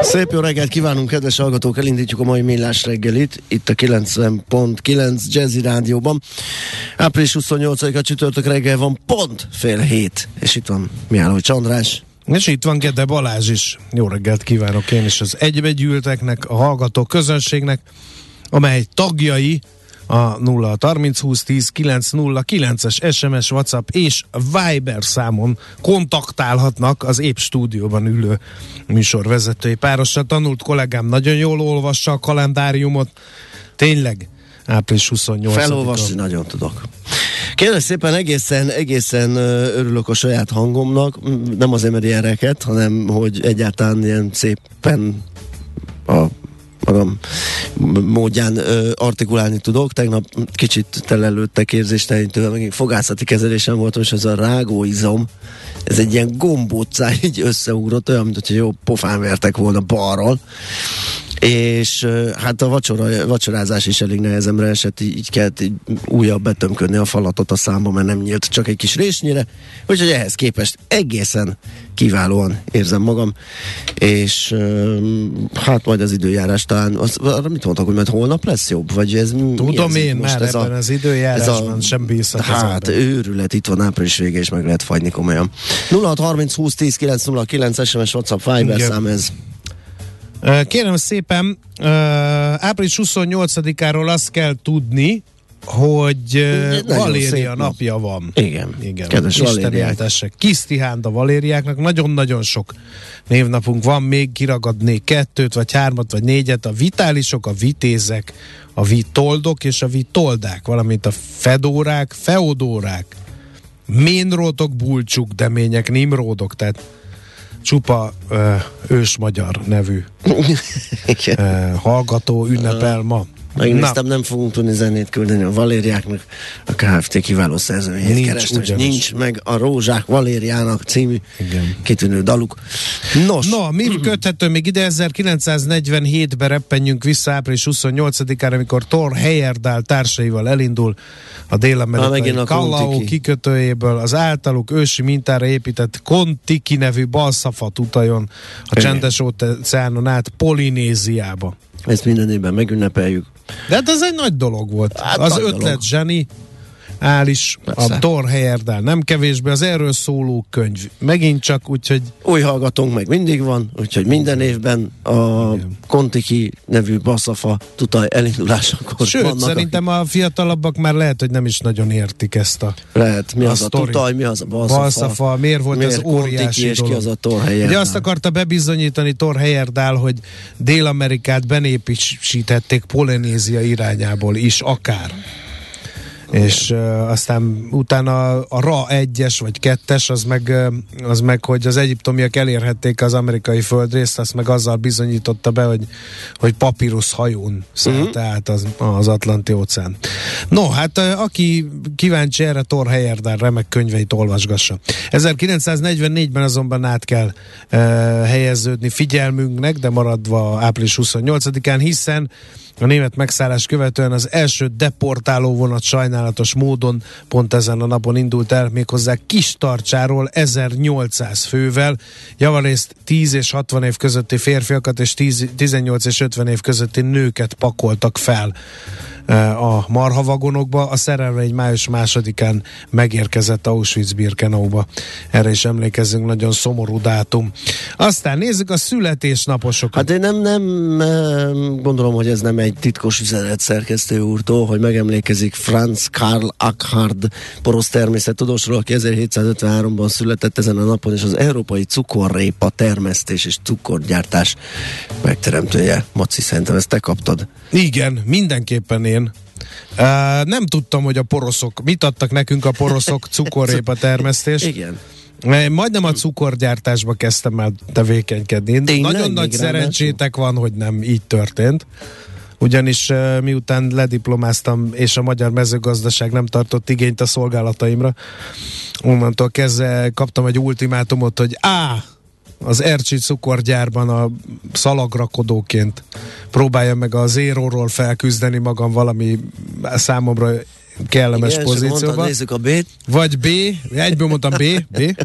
Szép jó reggelt kívánunk, kedves hallgatók! Elindítjuk a mai millás reggelit, itt a 90.9 Jazzy Rádióban. Április 28-a csütörtök reggel van, pont fél hét, és itt van Mihály Csandrás. És itt van Gede Balázs is. Jó reggelt kívánok én is az egybegyűlteknek, a hallgató közönségnek, amely tagjai a 0 30 20 10 9 0 9-es SMS, WhatsApp és Viber számon kontaktálhatnak az épp stúdióban ülő műsorvezetői párosra. Tanult kollégám nagyon jól olvassa a kalendáriumot. Tényleg, április 28 Felolvasni nagyon tudok. Kérlek szépen egészen, egészen örülök a saját hangomnak, nem azért, mert ilyen reket, hanem hogy egyáltalán ilyen szépen a magam módján ö, artikulálni tudok. Tegnap kicsit telelődtek érzéstelenítővel, megint fogászati kezelésem volt, és ez a rágóizom, ez egy ilyen gombócá így összeugrott, olyan, mint hogyha jó pofán vertek volna balról és hát a vacsora, vacsorázás is elég nehezemre esett, így, kellett így újabb betömködni a falatot a számba, mert nem nyílt csak egy kis résnyire, úgyhogy ehhez képest egészen kiválóan érzem magam, és hát majd az időjárás talán, az, arra mit mondtak, hogy majd holnap lesz jobb, vagy ez Tudom ez, én, most már ez ebben a, az időjárásban a, sem bízhat Hát őrület, itt van április vége, és meg lehet fagyni komolyan. 0630 20 10 909 SMS WhatsApp Viber szám ez. Kérem szépen, április 28-áról azt kell tudni, hogy Valéria napja van. Igen. Igen. Kedves Valériák. Kisztihánda Valériáknak nagyon-nagyon sok névnapunk van, még kiragadnék kettőt, vagy hármat, vagy négyet. A vitálisok, a vitézek, a vitoldok és a vitoldák, valamint a fedórák, feodórák, ménrótok, bulcsuk, demények, nimródok, tehát csupa ö, ős magyar nevű ö, hallgató ünnepel ma. Megnéztem, nem fogunk tudni zenét küldeni a Valériáknak, a KFT kiváló szerzőjét nincs, kerestem, nincs meg a Rózsák Valériának című Igen. kitűnő daluk. Nos. No, mi köthető még ide 1947-ben reppenjünk vissza április 28-ára, amikor Thor Heyerdahl társaival elindul a dél-amerikai Kallau kikötőjéből az általuk ősi mintára épített Kontiki nevű balszafat utajon a csendes óceánon át Polinéziába. Ezt minden évben megünnepeljük. De hát ez egy nagy dolog volt. Hát az ötlet dolog. zseni, áll is Persze. a Thor Heyerdahl nem kevésbé az erről szóló könyv. Megint csak, úgyhogy... Új hallgatónk meg mindig van, úgyhogy minden évben a Igen. Kontiki nevű baszafa tutaj elindulásakor Sőt, vannak, szerintem akik... a fiatalabbak már lehet, hogy nem is nagyon értik ezt a Lehet, mi a az a tutaj, mi az a baszafa, baszafa miért volt miért ez óriási és dolog. ki az a Thor Heyerdahl. Ugye azt akarta bebizonyítani Thor Heyerdahl, hogy Dél-Amerikát benépítették Polinézia irányából is akár és uh, aztán utána a RA 1-es vagy 2-es, az meg, az meg, hogy az egyiptomiak elérhették az amerikai földrészt, azt meg azzal bizonyította be, hogy, hogy papírus hajón szállt uh-huh. át az, az Atlanti óceán. No, hát uh, aki kíváncsi erre, Thor Heyerdahl remek könyveit olvasgassa. 1944-ben azonban át kell uh, helyeződni figyelmünknek, de maradva április 28-án, hiszen a német megszállás követően az első deportáló vonat sajnálatos módon pont ezen a napon indult el, méghozzá kis tartsáról 1800 fővel, javarészt 10 és 60 év közötti férfiakat és 10, 18 és 50 év közötti nőket pakoltak fel a marhavagonokba. A szerelvény május másodikán megérkezett Auschwitz-Birkenauba. Erre is emlékezzünk, nagyon szomorú dátum. Aztán nézzük a születésnaposokat. Hát én nem, nem gondolom, hogy ez nem egy titkos üzenet szerkesztő úrtól, hogy megemlékezik Franz Karl Ackhard porosz természettudósról, aki 1753-ban született ezen a napon, és az európai cukorrépa termesztés és cukorgyártás megteremtője. Maci, szerintem ezt te kaptad. Igen, mindenképpen én én. Uh, nem tudtam, hogy a poroszok, mit adtak nekünk a poroszok cukorrépa termesztés. Igen. Majdnem a cukorgyártásba kezdtem el tevékenykedni. Tényleg, Nagyon nagy szerencsétek van, hogy nem így történt ugyanis miután lediplomáztam, és a magyar mezőgazdaság nem tartott igényt a szolgálataimra, onnantól kezdve kaptam egy ultimátumot, hogy A az Ercsi cukorgyárban a szalagrakodóként próbálja meg a zéróról felküzdeni magam valami számomra kellemes Igen, pozícióban. nézzük a B-t. Vagy B, egyből mondtam B, B.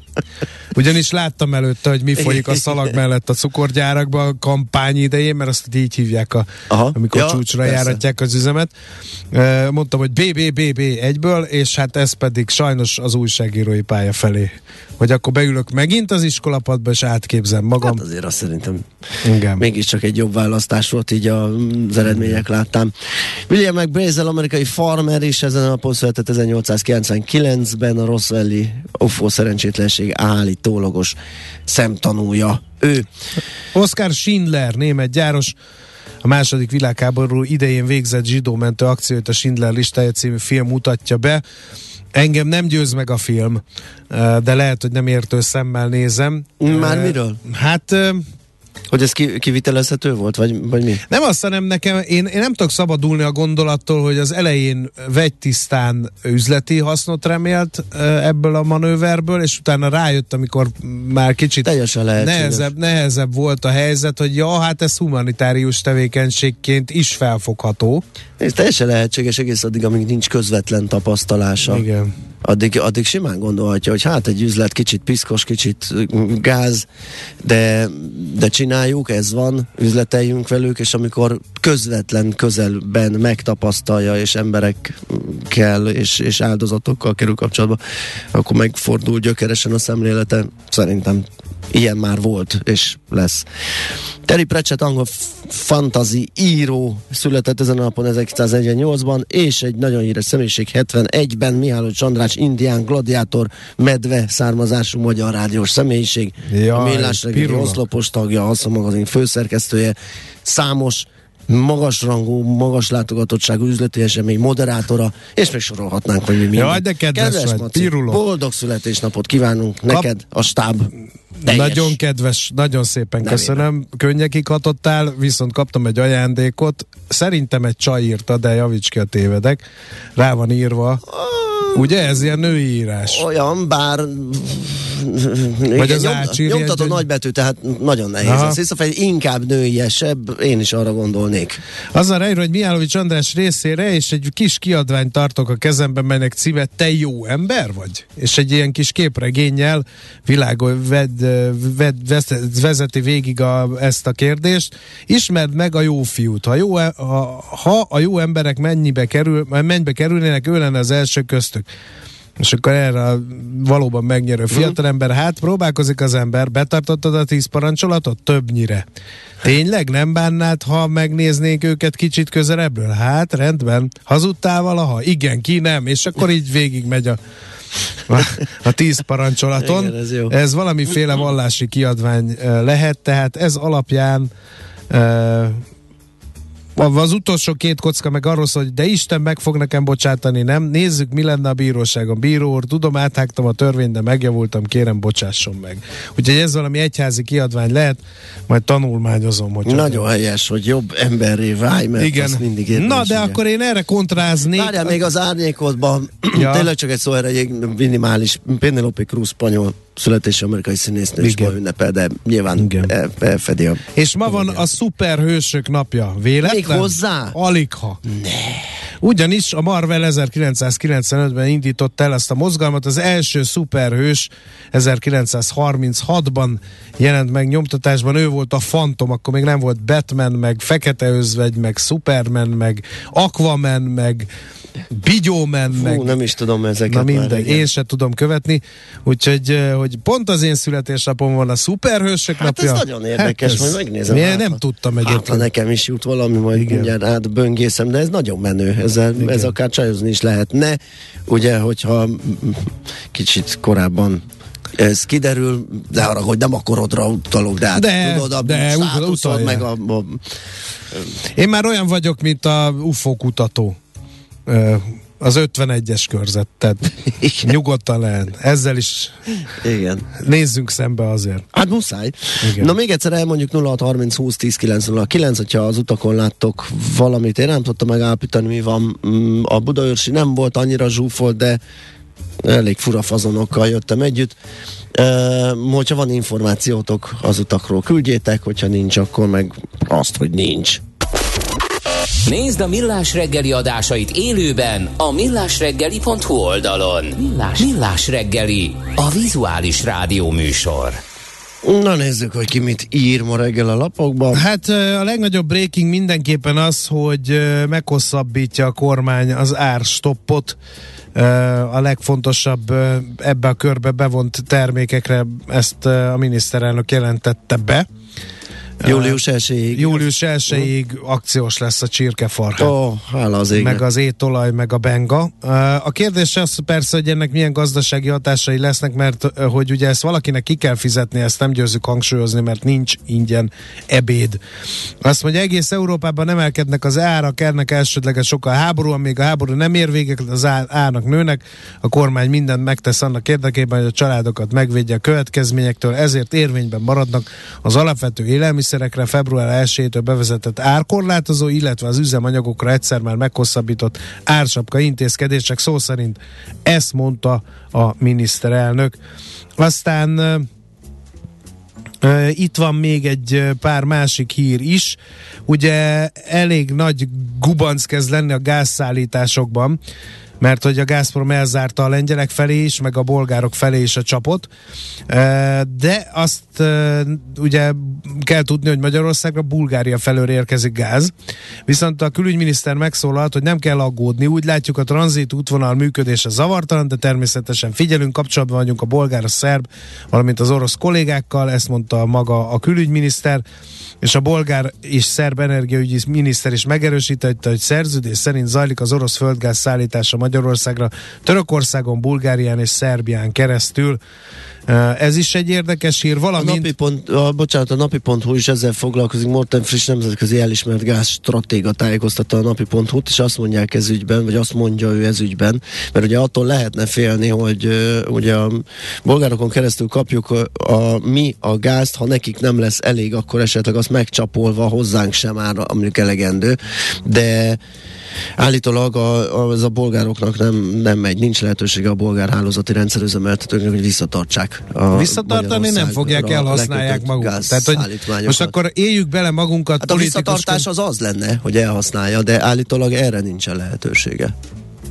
Ugyanis láttam előtte, hogy mi folyik a szalag mellett a cukorgyárakban a kampány idején, mert azt így hívják, a, Aha. amikor ja, csúcsra persze. járatják az üzemet. Mondtam, hogy B, B, B, B egyből, és hát ez pedig sajnos az újságírói pálya felé. Hogy akkor beülök megint az iskolapadba, és átképzem magam. Hát azért azt szerintem Igen. mégiscsak egy jobb választás volt, így az eredmények láttam. William McBrazel, amerikai farmer, és ezen a napon született 1899-ben a Roswelli UFO szerencsétlenség állítólagos szemtanúja. Ő. Oscar Schindler, német gyáros, a második világháború idején végzett zsidómentő akciót a Schindler listája című film mutatja be. Engem nem győz meg a film, de lehet, hogy nem értő szemmel nézem. Már miről? Hát hogy ez kivitelezhető volt, vagy, vagy mi? Nem azt, hanem nekem, én, én nem tudok szabadulni a gondolattól, hogy az elején vegytisztán üzleti hasznot remélt ebből a manőverből, és utána rájött, amikor már kicsit nehezebb, nehezebb volt a helyzet, hogy ja, hát ez humanitárius tevékenységként is felfogható. Ez teljesen lehetséges egész addig, amíg nincs közvetlen tapasztalása. Igen addig, addig simán gondolhatja, hogy hát egy üzlet kicsit piszkos, kicsit gáz, de, de csináljuk, ez van, üzleteljünk velük, és amikor közvetlen közelben megtapasztalja, és emberekkel és, és áldozatokkal kerül kapcsolatba, akkor megfordul gyökeresen a szemlélete. Szerintem ilyen már volt, és lesz. Terry Pratchett angol fantazi író született ezen a napon 1948-ban, és egy nagyon híres személyiség 71-ben Mihály Csandrás indián gladiátor medve származású magyar rádiós személyiség. Jaj, a Mélás oszlopos tagja, a magazin főszerkesztője, számos magasrangú, magas látogatottságú üzleti esemény moderátora, és még sorolhatnánk, hogy mi minden. Jaj, de kedves, kedves vagy, Maci, boldog születésnapot kívánunk Kap... neked, a stáb. Teljes. Nagyon kedves, nagyon szépen Nem köszönöm. Éve. Könnyekig hatottál, viszont kaptam egy ajándékot. Szerintem egy csaj írta, de javíts ki a tévedek. Rá van írva. Oh Ugye ez ilyen női írás? Olyan, bár vagy az nyom, nyomtató nagybetű, tehát nagyon nehéz. Aha. Az Hiszafej inkább nőiesebb, én is arra gondolnék. Azzal ráír, hogy Mihálovics András részére, és egy kis kiadványt tartok a kezemben, melynek címe Te jó ember vagy? És egy ilyen kis képregénnyel világos ved, ved, vezeti végig a, ezt a kérdést. Ismerd meg a jó fiút. Ha, jó, e- ha, ha a jó emberek mennyibe kerül, mennyibe kerülnének, ő lenne az első köztük köztük. És akkor erre a valóban megnyerő mhm. fiatalember, hát próbálkozik az ember, betartottad a tíz parancsolatot? Többnyire. Tényleg nem bánnád, ha megnéznék őket kicsit közelebbről? Hát rendben. Hazudtál valaha? Igen, ki nem? És akkor így végig megy a a, a tíz parancsolaton. Igen, ez, jó. ez valamiféle vallási kiadvány lehet, tehát ez alapján az utolsó két kocka meg arról szól, hogy de Isten meg fog nekem bocsátani, nem? Nézzük, mi lenne a bíróságon. Bíró úr, tudom, áthágtam a törvényt, de megjavultam, kérem, bocsásson meg. Úgyhogy ez valami egyházi kiadvány lehet, majd tanulmányozom. Hogy Nagyon helyes, hogy jobb emberré válj, mert Igen. mindig érdemes, Na, de ugye. akkor én erre kontráznék. Várjál, még az árnyékodban, ja. tényleg csak egy szó erre, egy minimális Penelope Cruz spanyol születési amerikai színésznő is ma ünnepel, de nyilván Igen. elfedi a... És ma van a szuperhősök napja. Véletlen? Még hozzá? Aligha. Ne. Ugyanis a Marvel 1995-ben indított el ezt a mozgalmat, az első szuperhős 1936-ban jelent meg nyomtatásban, ő volt a Phantom, akkor még nem volt Batman, meg Fekete Özvegy, meg Superman, meg Aquaman, meg Bigyómen, meg... nem is tudom ezeket Na mindegy, én sem tudom követni, úgyhogy hogy pont az én születésnapom van a szuperhősök hát napja. ez nagyon érdekes, hát majd megnézem. Én nem tudtam egyébként. Hát, nekem is jut valami, majd Igen. mindjárt átböngészem, de ez nagyon menő, ezzel, ez akár csajozni is lehetne, ugye, hogyha kicsit korábban ez kiderül, de arra, hogy nem akkorodra utalok, de hát de, tudod, a de, utal, meg a, a... Én már olyan vagyok, mint a UFO kutató az 51-es körzet, tehát nyugodtan lehet. Ezzel is Igen. nézzünk szembe azért. Hát muszáj. Igen. Na még egyszer elmondjuk 0630 20 10 909, hogyha az utakon láttok valamit. Én nem tudtam megállapítani, mi van. Mm, A Budaörsi nem volt annyira zsúfolt, de elég fura fazonokkal jöttem együtt. Uh, hogyha van információtok az utakról, küldjétek, hogyha nincs, akkor meg azt, hogy nincs. Nézd a Millás reggeli adásait élőben a millásreggeli.hu oldalon. Millás, Millás reggeli, a vizuális rádió műsor. Na nézzük, hogy ki mit ír ma reggel a lapokban. Hát a legnagyobb breaking mindenképpen az, hogy meghosszabbítja a kormány az árstoppot. A legfontosabb ebbe a körbe bevont termékekre ezt a miniszterelnök jelentette be. Július 1 Július 1-ig akciós lesz a csirkefarha. Ó, oh, hála az égnek. meg az étolaj, meg a benga. Uh, A kérdés az persze, hogy ennek milyen gazdasági hatásai lesznek, mert uh, hogy ugye ezt valakinek ki kell fizetni, ezt nem győzzük hangsúlyozni, mert nincs ingyen ebéd. Azt mondja, egész Európában emelkednek az árak, ennek elsődleges sokkal háború, amíg a háború nem ér véget, az á- árnak nőnek, a kormány mindent megtesz annak érdekében, hogy a családokat megvédje a következményektől, ezért érvényben maradnak az alapvető élelmiszerekre február 1-től bevezetett árkorlátozó, illetve az üzemanyagokra egyszer már meghosszabbított ársapka intézkedések szó szerint ezt mondta a miniszterelnök. Aztán itt van még egy pár másik hír is. Ugye elég nagy gubanc kezd lenni a gázszállításokban, mert hogy a Gazprom elzárta a lengyelek felé is, meg a bolgárok felé is a csapot. De azt ugye kell tudni, hogy Magyarországra Bulgária felől érkezik gáz. Viszont a külügyminiszter megszólalt, hogy nem kell aggódni. Úgy látjuk, a tranzit útvonal működése zavartalan, de természetesen figyelünk, kapcsolatban vagyunk a bolgár, a szerb, valamint az orosz kollégákkal, ezt mondta maga a külügyminiszter, és a bolgár és szerb energiaügyi miniszter is megerősítette, hogy szerződés szerint zajlik az orosz földgáz szállítása Magyarországra, Törökországon, Bulgárián és Szerbián keresztül. Ez is egy érdekes hír, A valamint... napi pont, a, bocsánat, a napi.hu is ezzel foglalkozik. Morten Friss nemzetközi elismert gáz stratéga tájékoztatta a napi.hu-t, és azt mondják ez ügyben, vagy azt mondja ő ez ügyben, mert ugye attól lehetne félni, hogy ugye a bolgárokon keresztül kapjuk a, a, mi a gázt, ha nekik nem lesz elég, akkor esetleg azt megcsapolva hozzánk sem áll, mondjuk elegendő, de Állítólag a, a, ez a bolgároknak nem, nem megy, nincs lehetősége a bolgár hálózati rendszerüzemeltetőknek, hogy visszatartsák. A Visszatartani nem fogják, elhasználják magukat. Tehát, hogy most akkor éljük bele magunkat Hát a visszatartás az az lenne, hogy elhasználja, de állítólag erre nincsen lehetősége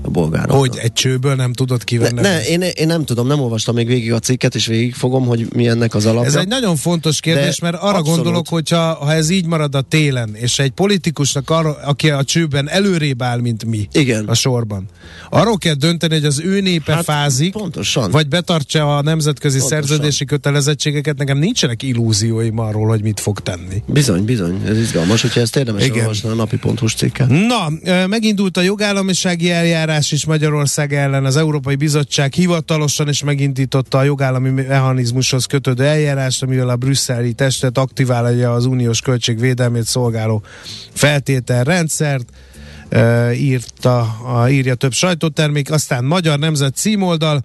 a bolgároknak. Hogy egy csőből nem tudod Ne, kivenni. ne én, én nem tudom, nem olvastam még végig a cikket, és végig fogom, hogy mi ennek az alapja. Ez egy nagyon fontos kérdés, De mert arra abszolút. gondolok, hogyha ha ez így marad a télen, és egy politikusnak, arra, aki a csőben előrébb áll, mint mi Igen. a sorban, arról kell dönteni, hogy az ő népe Hát, fázik, pontosan. vagy betartsa a nemzetközi Pontosan. szerződési kötelezettségeket, nekem nincsenek illúzióim arról, hogy mit fog tenni. Bizony, bizony, ez izgalmas, hogyha ezt érdemes Igen. olvasni a napi.hu-s cikket. Na, megindult a jogállamisági eljárás is Magyarország ellen. Az Európai Bizottság hivatalosan is megindította a jogállami mechanizmushoz kötődő eljárást, amivel a brüsszeli testet aktiválja az uniós költségvédelmét szolgáló feltételrendszert. Ö, írta, a, írja több sajtótermék, aztán Magyar Nemzet címoldal,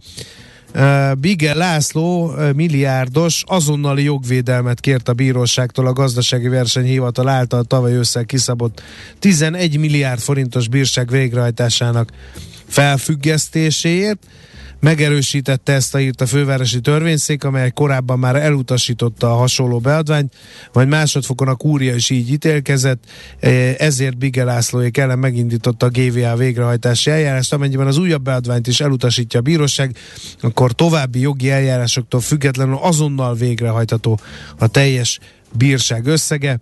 Bige László milliárdos azonnali jogvédelmet kért a bíróságtól a gazdasági versenyhivatal által tavaly ősszel kiszabott 11 milliárd forintos bírság végrehajtásának felfüggesztéséért. Megerősítette ezt a írt a fővárosi törvényszék, amely korábban már elutasította a hasonló beadványt, vagy másodfokon a kúria is így ítélkezett, eh, ezért Bige Lászlóék ellen megindította a GVA végrehajtási eljárást, amennyiben az újabb beadványt is elutasítja a bíróság, akkor további jogi eljárásoktól függetlenül azonnal végrehajtható a teljes bírság összege.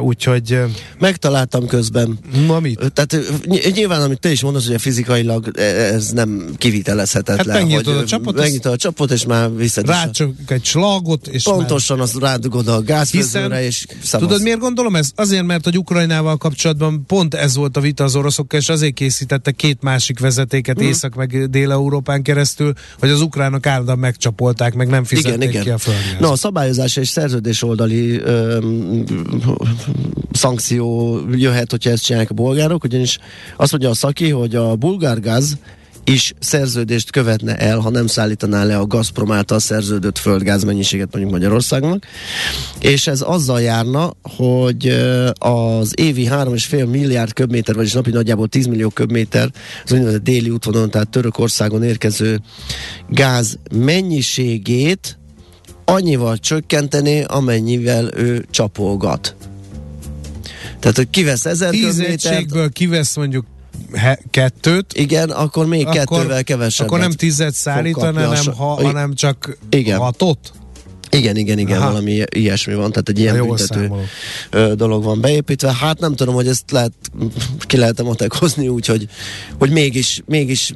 Úgyhogy, Megtaláltam közben. ma mit? Tehát nyilván, amit te is mondasz, hogy fizikailag e- ez nem kivitelezhetetlen. Hát megnyitod a csapot, Megnyitod a csapot, és már viszed a- Rácsok egy slagot, és már Pontosan azt rádugod a gázfőzőre, és szavasz. Tudod, miért gondolom ez? Azért, mert hogy Ukrajnával kapcsolatban pont ez volt a vita az oroszokkal, és azért készítettek két másik vezetéket Mhm. Észak meg Dél-Európán keresztül, hogy az ukránok állandóan megcsapolták, meg nem fizették Igen, igen. ki a földgázt. No, a szabályozás és szerződés oldali ö, szankció jöhet, hogyha ezt csinálják a bolgárok, ugyanis azt mondja a szaki, hogy a bulgárgáz is szerződést követne el, ha nem szállítaná le a Gazprom által szerződött földgáz mennyiséget mondjuk Magyarországnak, és ez azzal járna, hogy az évi 3,5 milliárd köbméter, vagyis napi nagyjából 10 millió köbméter, az úgynevezett déli útvonalon, tehát Törökországon érkező gáz mennyiségét annyival csökkenteni, amennyivel ő csapolgat. Tehát, hogy kivesz ezer köbmétert... kivesz mondjuk he, kettőt. Igen, akkor még akkor, kettővel kevesebb. Akkor nem tizet szállítani, hanem, ha, hanem csak igen. hatot? Igen, igen, igen, Aha. valami ilyesmi van, tehát egy ilyen büntető dolog van beépítve. Hát nem tudom, hogy ezt lehet, ki lehet matekozni úgy, hogy, mégis, mégis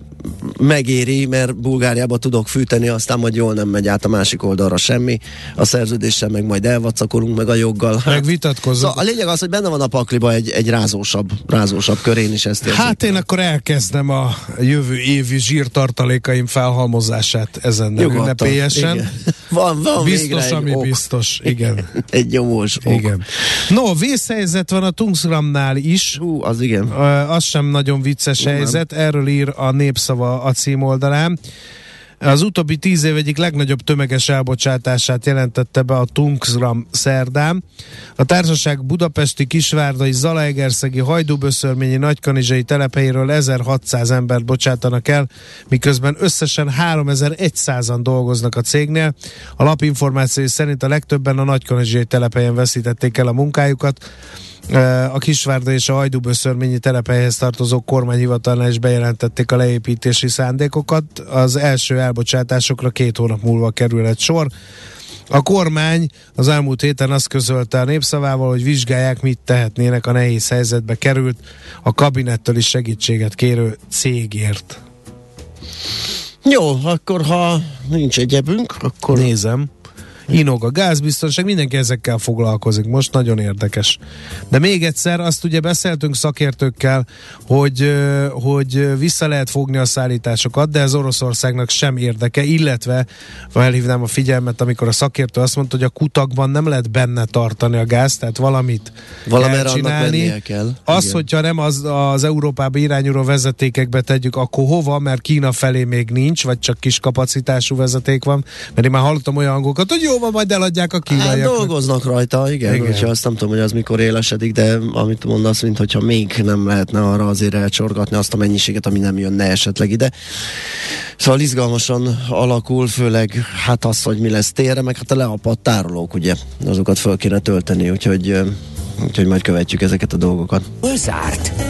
megéri, mert Bulgáriába tudok fűteni, aztán majd jól nem megy át a másik oldalra semmi. A szerződéssel meg majd elvacakolunk meg a joggal. Hát, meg vitatkozunk. Szóval a lényeg az, hogy benne van a pakliba egy, egy rázósabb, rázósabb körén is ezt érzem. Hát én akkor elkezdem a jövő évi zsírtartalékaim felhalmozását ezen ünnepélyesen. Van, van biztos, ami ok. biztos. Igen. egy nyomós ok. Igen. No, vészhelyzet van a Tungsramnál is. Hú, az igen. Uh, az sem nagyon vicces Nem. helyzet. Erről ír a Népszava a címoldalán. Az utóbbi tíz év egyik legnagyobb tömeges elbocsátását jelentette be a Tungsram szerdán. A társaság budapesti, kisvárdai, zalaegerszegi, hajdúböszörményi, nagykanizsai telephelyéről 1600 embert bocsátanak el, miközben összesen 3100-an dolgoznak a cégnél. A lapinformációi szerint a legtöbben a nagykanizsai telephelyen veszítették el a munkájukat. A Kisvárda és a Hajdúböszörményi telephelyhez tartozó kormányhivatalnál is bejelentették a leépítési szándékokat. Az első elbocsátásokra két hónap múlva kerülhet sor. A kormány az elmúlt héten azt közölte a népszavával, hogy vizsgálják, mit tehetnének a nehéz helyzetbe került a kabinettől is segítséget kérő cégért. Jó, akkor ha nincs egyebünk, akkor... Nézem inog a gázbiztonság, mindenki ezekkel foglalkozik. Most nagyon érdekes. De még egyszer, azt ugye beszéltünk szakértőkkel, hogy, hogy vissza lehet fogni a szállításokat, de ez Oroszországnak sem érdeke, illetve felhívnám a figyelmet, amikor a szakértő azt mondta, hogy a kutakban nem lehet benne tartani a gáz, tehát valamit Valamerre kell csinálni. kell. Az, Igen. hogyha nem az, az Európába irányuló vezetékekbe tegyük, akkor hova, mert Kína felé még nincs, vagy csak kis kapacitású vezeték van, mert én már hallottam olyan hangokat, hogy jó, van, majd eladják a kínaiak. Hát dolgoznak rajta, igen, igen. Hogyha azt nem tudom, hogy az mikor élesedik, de amit mondasz, mint hogyha még nem lehetne arra azért elcsorgatni azt a mennyiséget, ami nem jönne esetleg ide. Szóval izgalmasan alakul, főleg hát az, hogy mi lesz térre, meg hát a leapadt tárolók, ugye, azokat föl kéne tölteni, úgyhogy Úgyhogy majd követjük ezeket a dolgokat. Zárt?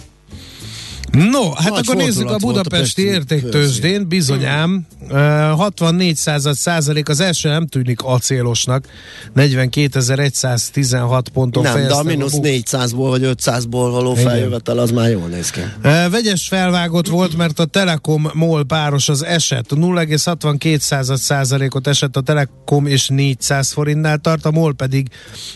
No, hát Nagy akkor nézzük a budapesti értéktőzsdén, bizonyám, 64 század százalék, az első nem tűnik acélosnak, 42.116 ponton Nem, de a mínusz 400-ból vagy 500-ból való Igen. feljövetel az már jól néz ki. Vegyes felvágott volt, mert a Telekom MOL páros az eset, 0,62 százalékot esett a Telekom és 400 forintnál tart, a MOL pedig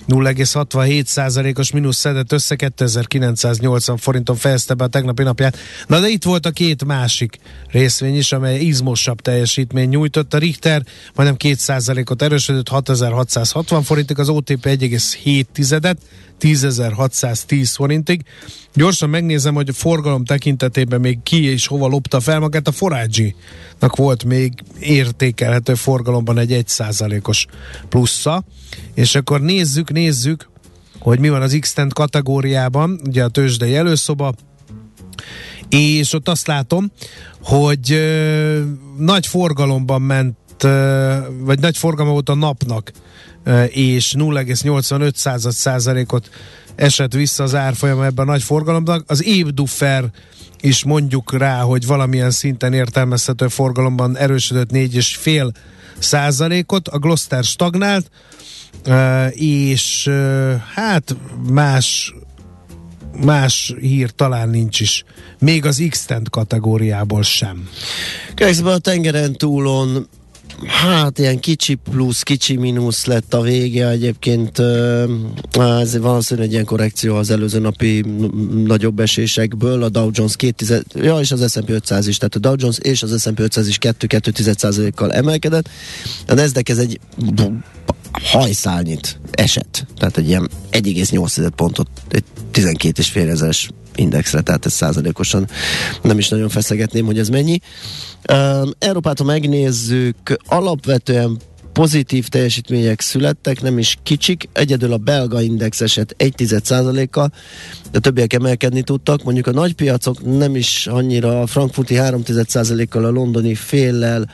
0,67 százalékos mínusz szedett össze 2980 forinton fejezte be a tegnapi napját alapját. Na de itt volt a két másik részvény is, amely izmosabb teljesítmény nyújtott. A Richter majdnem 2%-ot erősödött, 6660 forintig, az OTP 1,7-et, 10.610 forintig. Gyorsan megnézem, hogy a forgalom tekintetében még ki és hova lopta fel magát. A Forágyi-nak volt még értékelhető forgalomban egy 1%-os plusza. És akkor nézzük, nézzük, hogy mi van az x kategóriában, ugye a tőzsdei előszoba, és ott azt látom, hogy ö, nagy forgalomban ment, ö, vagy nagy forgalma volt a napnak, ö, és 0,85 százalékot esett vissza az árfolyam ebben a nagy forgalomban. Az évduffer is mondjuk rá, hogy valamilyen szinten értelmezhető forgalomban erősödött 4,5 százalékot, a Gloster stagnált, és hát más más hír talán nincs is. Még az x kategóriából sem. Közben a tengeren túlon hát ilyen kicsi plusz, kicsi mínusz lett a vége. Egyébként ez valószínűleg egy ilyen korrekció az előző napi nagyobb esésekből. A Dow Jones 2, ja, és az S&P 500 is, tehát a Dow Jones és az S&P 500 is 2-2 kal emelkedett. A Nasdaq ez egy hajszálnyit esett. Tehát egy ilyen 1,8 pontot, egy 12 és fél ezeres indexre, tehát ez százalékosan nem is nagyon feszegetném, hogy ez mennyi. Uh, Európát, ha megnézzük, alapvetően pozitív teljesítmények születtek, nem is kicsik, egyedül a belga index esett 1% kal de többiek emelkedni tudtak, mondjuk a nagypiacok nem is annyira, a frankfurti 3% kal a londoni féllel,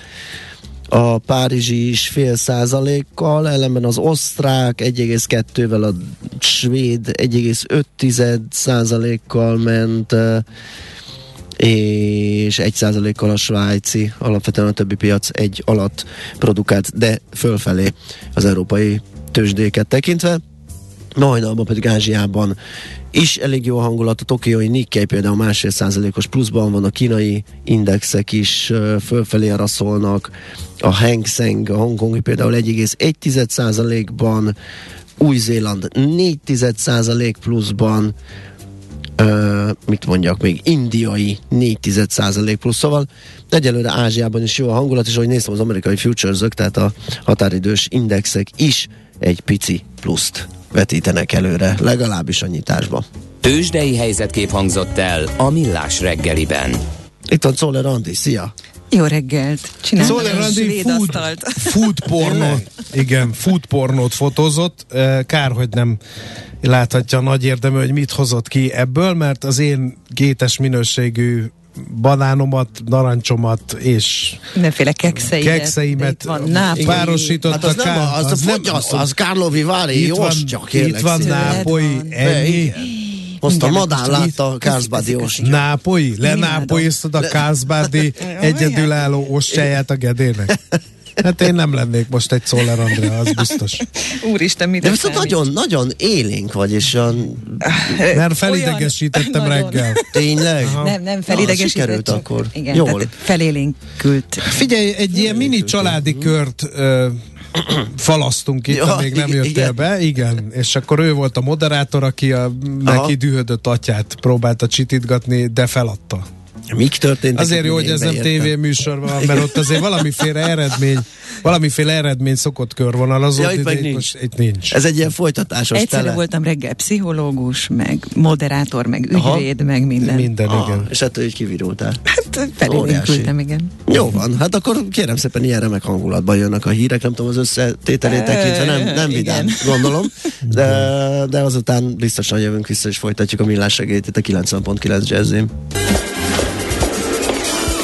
a párizsi is fél százalékkal, ellenben az osztrák 1,2-vel, a svéd 1,5 százalékkal ment, és 1 százalékkal a svájci, alapvetően a többi piac egy alatt produkált, de fölfelé az európai tőzsdéket tekintve. Majdnában pedig Ázsiában is elég jó a hangulat. A tokiói Nikkei például másfél százalékos pluszban van, a kínai indexek is fölfelé araszolnak, a Hang Seng, a hongkongi például 1,1 százalékban, Új-Zéland 4 százalék pluszban, Uh, mit mondjak még, indiai 4% plusz, szóval egyelőre Ázsiában is jó a hangulat, és ahogy néztem az amerikai futures tehát a határidős indexek is egy pici pluszt vetítenek előre, legalábbis a nyitásba. Tőzsdei helyzetkép hangzott el a Millás reggeliben. Itt van Czoller Andi, szia! Jó reggelt! Csinálom Szóval Randi food, food pornót, igen, food pornót fotózott. Kár, hogy nem láthatja a nagy érdemű, hogy mit hozott ki ebből, mert az én gétes minőségű banánomat, narancsomat és mindenféle kekszeimet, kekszeimet párosított hát az, nem, az, az, nem, az, az Kárlovi Vári, itt van, csak Itt van Nápoly, ennyi. Azt a Madán látta a Kárszbádi ost. Nápoly? Lenápolyztad a Kárszbádi egyedülálló ostjáját a gedének? Hát én nem lennék most egy Szoller Andrea, az biztos. Úristen, mit De viszont nagyon, nagyon élénk vagy, és olyan... Mert felidegesítettem Olyan, reggel. Tényleg? Aha. Nem, nem felidegesítettem. sikerült akkor. Igen, Jól. felélénkült. Figyelj, egy ilyen mini családi kört ö, falasztunk itt, ja, még nem jöttél igen. be, igen, és akkor ő volt a moderátor, aki a neki dühödött atyát próbálta csitítgatni, de feladta. Mik történt? Azért jó, hogy ez nem tévéműsor van, mert ott azért valamiféle eredmény, valamiféle eredmény szokott körvonalazott, ja, itt, itt, nincs. Most, itt nincs. Ez egy ilyen folytatásos Egyszerű tele. voltam reggel pszichológus, meg moderátor, meg ügyvéd, Aha. meg minden. Minden, ah, igen. És ettől így kivirultál. Hát felélénkültem, igen. Jó van, hát akkor kérem szépen ilyen remek hangulatban jönnek a hírek, nem tudom, az összetételét tekintve nem, nem vidám, gondolom, de, de azután biztosan jövünk vissza és folytatjuk a millás segélyt itt a 90.9 jazzim.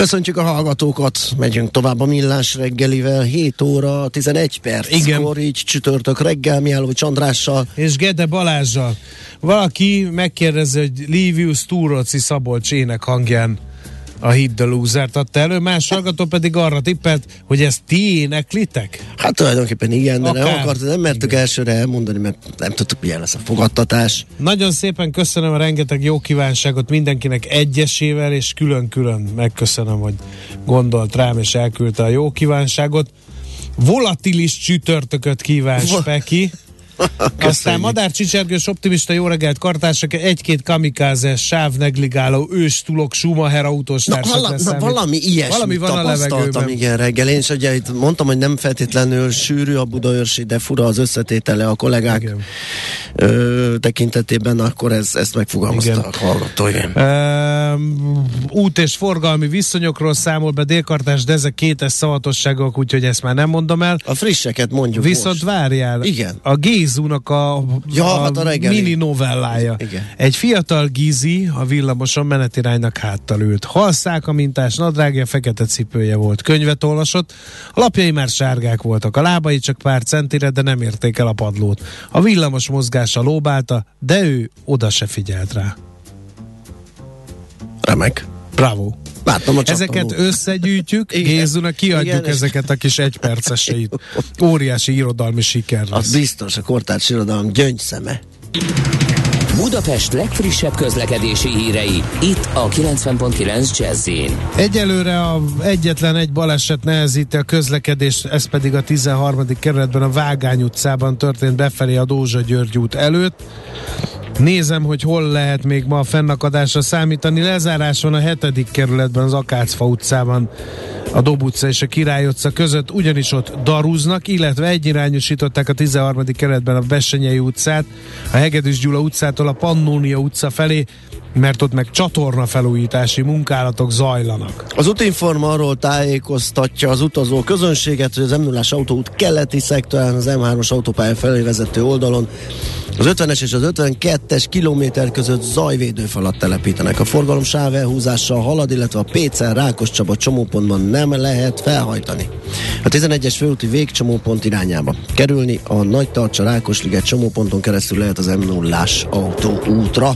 Köszöntjük a hallgatókat, megyünk tovább a millás reggelivel, 7 óra 11 perc. Igen. így csütörtök reggel, Miálló Andrással. És Gede Balázsjal. Valaki megkérdezi, hogy Livius Túroci Szabolcs ének hangján a Hit the Loser-t adta elő, más hallgató pedig arra tippelt, hogy ezt ti éneklitek? Hát tulajdonképpen igen, de Akár. nem akart, nem mertük igen. elsőre elmondani, mert nem tudtuk, milyen lesz a fogadtatás. Nagyon szépen köszönöm a rengeteg jó kívánságot mindenkinek egyesével, és külön-külön megköszönöm, hogy gondolt rám, és elküldte a jó kívánságot. Volatilis csütörtököt kíván Aztán Madár Csicsergős optimista jó reggelt kartársak, egy-két kamikázes, sávnegligáló, őstulok, Schumacher autós na, vala, na, valami ilyesmi valami van a levegőben. igen reggel. Én is ugye itt mondtam, hogy nem feltétlenül sűrű a budaörsi, de fura az összetétele a kollégák ö, tekintetében, akkor ez, ezt megfogalmazta igen. a hallgató. Igen. Út és forgalmi viszonyokról számol be délkartás, de ezek kétes szavatosságok, úgyhogy ezt már nem mondom el. A frisseket mondjuk Viszont most. várjál. Igen. A Gézúnak a, ja, a, hát a mini novellája. Igen. Egy fiatal Gizi a villamoson menetiránynak háttal ült. Halszák a mintás nadrágja, fekete cipője volt. Könyvet olvasott, a lapjai már sárgák voltak, a lábai csak pár centire, de nem érték el a padlót. A villamos mozgása lóbálta, de ő oda se figyelt rá. Remek. Bravo. Látom a Ezeket összegyűjtjük, Gézunak kiadjuk Igen, ezeket a kis egyperceseit. Óriási irodalmi siker lesz. Az biztos, a kortárs irodalom gyöngyszeme. Budapest legfrissebb közlekedési hírei, itt a 90.9 jazz Egyelőre a egyetlen egy baleset nehezíti a közlekedést, ez pedig a 13. kerületben a Vágány utcában történt befelé a Dózsa György út előtt. Nézem, hogy hol lehet még ma a fennakadásra számítani. Lezárás van a hetedik kerületben, az Akácfa utcában, a Dob utca és a Király utca között, ugyanis ott darúznak, illetve egyirányosították a 13. kerületben a Besenyei utcát, a Hegedűs Gyula utcától a Pannónia utca felé, mert ott meg csatorna felújítási munkálatok zajlanak. Az Utinforma arról tájékoztatja az utazó közönséget, hogy az m 0 autóút keleti szektorán az M3-as autópálya felé vezető oldalon az 50-es és az 52-es kilométer között zajvédőfalat telepítenek. A forgalom sáv elhúzással halad, illetve a Pécel Rákos Csaba csomópontban nem lehet felhajtani. A 11-es főúti végcsomópont irányába kerülni a Nagy Tarcsa Rákosliget csomóponton keresztül lehet az m 0 autóútra.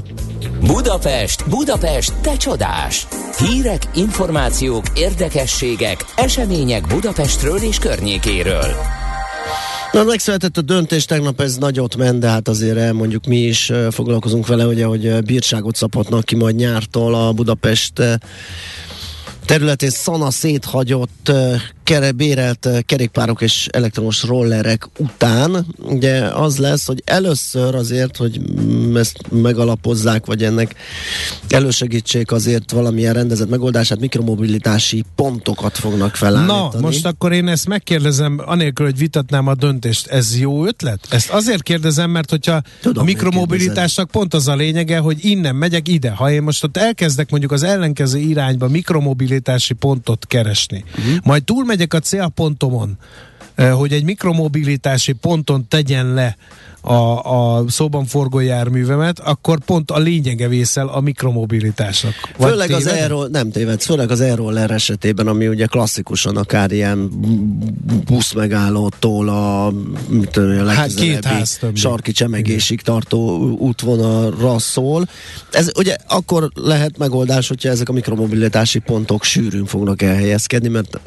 Budapest, Budapest, te csodás! Hírek, információk, érdekességek, események Budapestről és környékéről. Na, megszületett a döntés, tegnap ez nagyot ment, de hát azért elmondjuk mi is foglalkozunk vele, ugye, hogy bírságot szabhatnak ki majd nyártól a Budapest területén szana széthagyott kere, bérelt kerékpárok és elektromos rollerek után, ugye az lesz, hogy először azért, hogy ezt megalapozzák, vagy ennek elősegítsék azért valamilyen rendezett megoldását, mikromobilitási pontokat fognak felállítani. Na, most akkor én ezt megkérdezem, anélkül, hogy vitatnám a döntést, ez jó ötlet? Ezt azért kérdezem, mert hogyha Tudom, a mikromobilitásnak pont az a lényege, hogy innen megyek ide. Ha én most ott elkezdek mondjuk az ellenkező irányba mikromobilitási pontot keresni, uh-huh. majd túl megyek a célpontomon, eh, hogy egy mikromobilitási ponton tegyen le a, a szóban forgó járművemet, akkor pont a lényege vészel a mikromobilitásnak. Vagy főleg téved? az erről, nem téved, főleg az erről esetében, ami ugye klasszikusan akár ilyen busz megállótól a, mit tudom, a hát ház sarki csemegésig tartó útvonalra szól. Ez ugye akkor lehet megoldás, hogyha ezek a mikromobilitási pontok sűrűn fognak elhelyezkedni, mert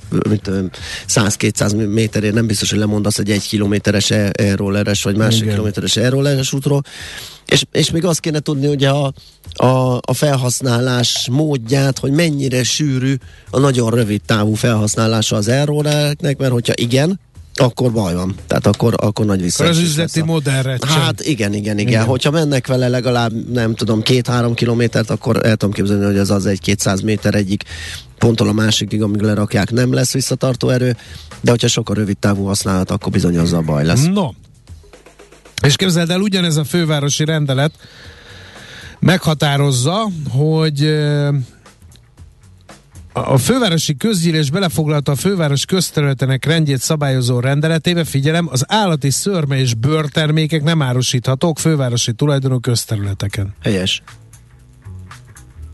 100-200 méterért nem biztos, hogy lemondasz egy egy kilométeres e- e-rolleres vagy másik kilométeres kilométeres elrolleres útról, és, és még azt kéne tudni ugye a, a, a felhasználás módját, hogy mennyire sűrű a nagyon rövid távú felhasználása az elrollereknek, mert hogyha igen, akkor baj van. Tehát akkor, akkor nagy vissza. Az üzleti modellre. Hát igen, igen, igen, igen. Hogyha mennek vele legalább, nem tudom, két-három kilométert, akkor el tudom képzelni, hogy ez az egy-kétszáz méter egyik ponttól a másikig, amíg lerakják, nem lesz visszatartó erő, de hogyha sokkal rövid távú használat, akkor bizony azzal baj lesz. No, és képzeld el, ugyanez a fővárosi rendelet meghatározza, hogy a fővárosi közgyűlés belefoglalta a főváros közterületenek rendjét szabályozó rendeletébe, figyelem, az állati szörme és bőrtermékek nem árusíthatók fővárosi tulajdonú közterületeken. Helyes.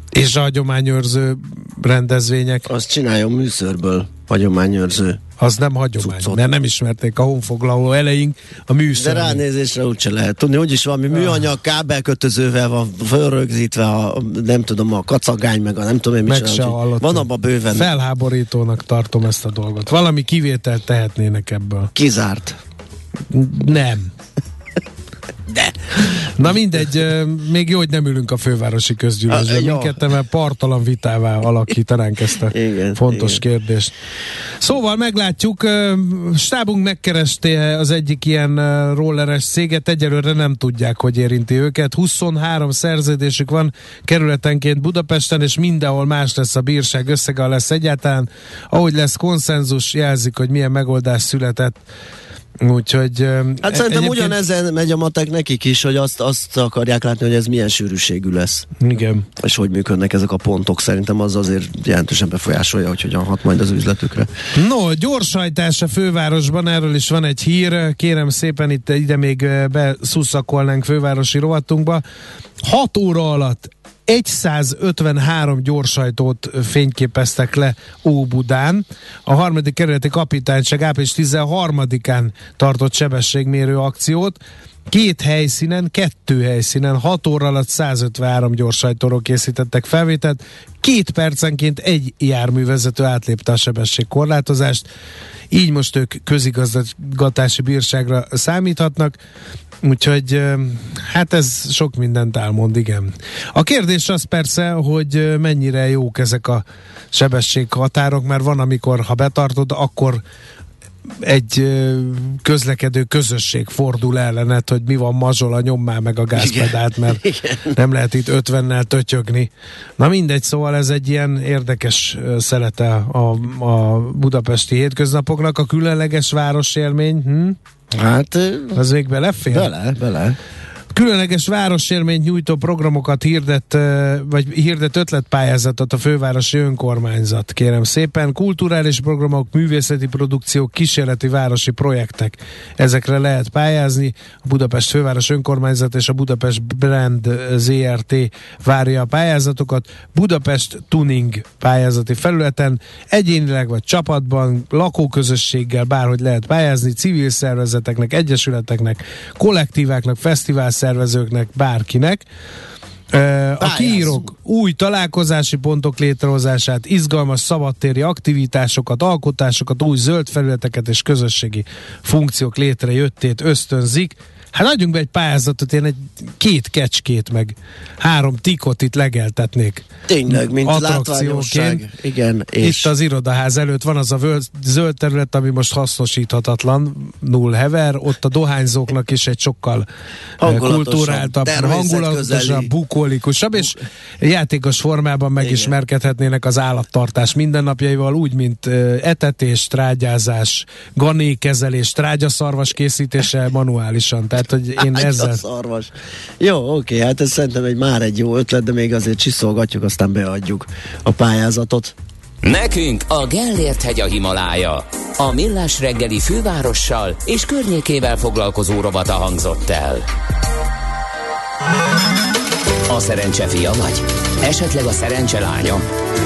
És a hagyományőrző rendezvények? Azt csináljon műszörből hagyományőrző az nem hagyomány, cuccot. mert nem ismerték a honfoglaló eleink a műszer. De ránézésre úgyse lehet tudni. Úgyis valami műanyag kábelkötözővel van fölrögzítve, a, nem tudom, a kacagány, meg a nem tudom én Meg se Van abban bőven. Felháborítónak tartom ezt a dolgot. Valami kivételt tehetnének ebből. Kizárt. Nem. De. Na mindegy, még jó, hogy nem ülünk a fővárosi közgyűlésben. Minket mert partalan vitává alakítanánk ezt a igen, fontos igen. kérdést. Szóval meglátjuk, stábunk megkereste az egyik ilyen rolleres céget, egyelőre nem tudják, hogy érinti őket. 23 szerződésük van kerületenként Budapesten, és mindenhol más lesz a bírság összege, lesz egyáltalán. Ahogy lesz konszenzus, jelzik, hogy milyen megoldás született Úgyhogy... Hát szerintem egyébként... ugyanezen megy a matek nekik is, hogy azt, azt akarják látni, hogy ez milyen sűrűségű lesz. Igen. És hogy működnek ezek a pontok. Szerintem az azért jelentősen befolyásolja, hogy hogyan hat majd az üzletükre. No, gyorsajtás a fővárosban, erről is van egy hír. Kérem szépen itt ide még beszuszakolnánk fővárosi rovatunkba. 6 óra alatt 153 gyorsajtót fényképeztek le Óbudán. A harmadik kerületi kapitányság április 13-án tartott sebességmérő akciót. Két helyszínen, kettő helyszínen, 6 óra alatt 153 gyorsajtóról készítettek felvételt, két percenként egy járművezető átlépte a sebességkorlátozást, így most ők közigazgatási bírságra számíthatnak. Úgyhogy hát ez sok mindent elmond, igen. A kérdés az persze, hogy mennyire jók ezek a sebességhatárok, mert van, amikor ha betartod, akkor egy közlekedő közösség fordul ellenet, hogy mi van mazsola, nyom már meg a gázpedált, mert Igen. nem lehet itt 50-nel tötyögni. Na mindegy, szóval ez egy ilyen érdekes szelete a, a budapesti hétköznapoknak, a különleges városélmény. Hm? Hát... Az még belefér? Bele, bele. Különleges városélményt nyújtó programokat hirdet, vagy hirdet ötletpályázatot a fővárosi önkormányzat, kérem szépen. Kulturális programok, művészeti produkciók, kísérleti városi projektek. Ezekre lehet pályázni. A Budapest főváros önkormányzat és a Budapest Brand ZRT várja a pályázatokat. Budapest Tuning pályázati felületen egyénileg vagy csapatban, lakóközösséggel bárhogy lehet pályázni, civil szervezeteknek, egyesületeknek, kollektíváknak, fesztivál szervezőknek, bárkinek. A kiírók új találkozási pontok létrehozását, izgalmas szabadtéri aktivitásokat, alkotásokat, új zöld felületeket és közösségi funkciók létrejöttét ösztönzik. Hát adjunk be egy pályázatot, én egy két kecskét, meg három tikot itt legeltetnék. Tényleg, mint látványosság. Igen, és... Itt az irodaház előtt van az a völd, zöld terület, ami most hasznosíthatatlan, null hever, ott a dohányzóknak is egy sokkal eh, kulturáltabb, hangulatosabb, bukolikusabb, és játékos formában megismerkedhetnének az állattartás mindennapjaival, úgy, mint eh, etetés, trágyázás, ganékezelés, trágyaszarvas készítése manuálisan. Tehát tehát, hogy én ezzel... szarvas. Jó, oké, hát ez szerintem egy, már egy jó ötlet, de még azért csiszolgatjuk, aztán beadjuk a pályázatot. Nekünk a Gellért hegy a Himalája. A Millás reggeli fővárossal és környékével foglalkozó rovata hangzott el. A szerencse fia vagy? Esetleg a szerencse lánya?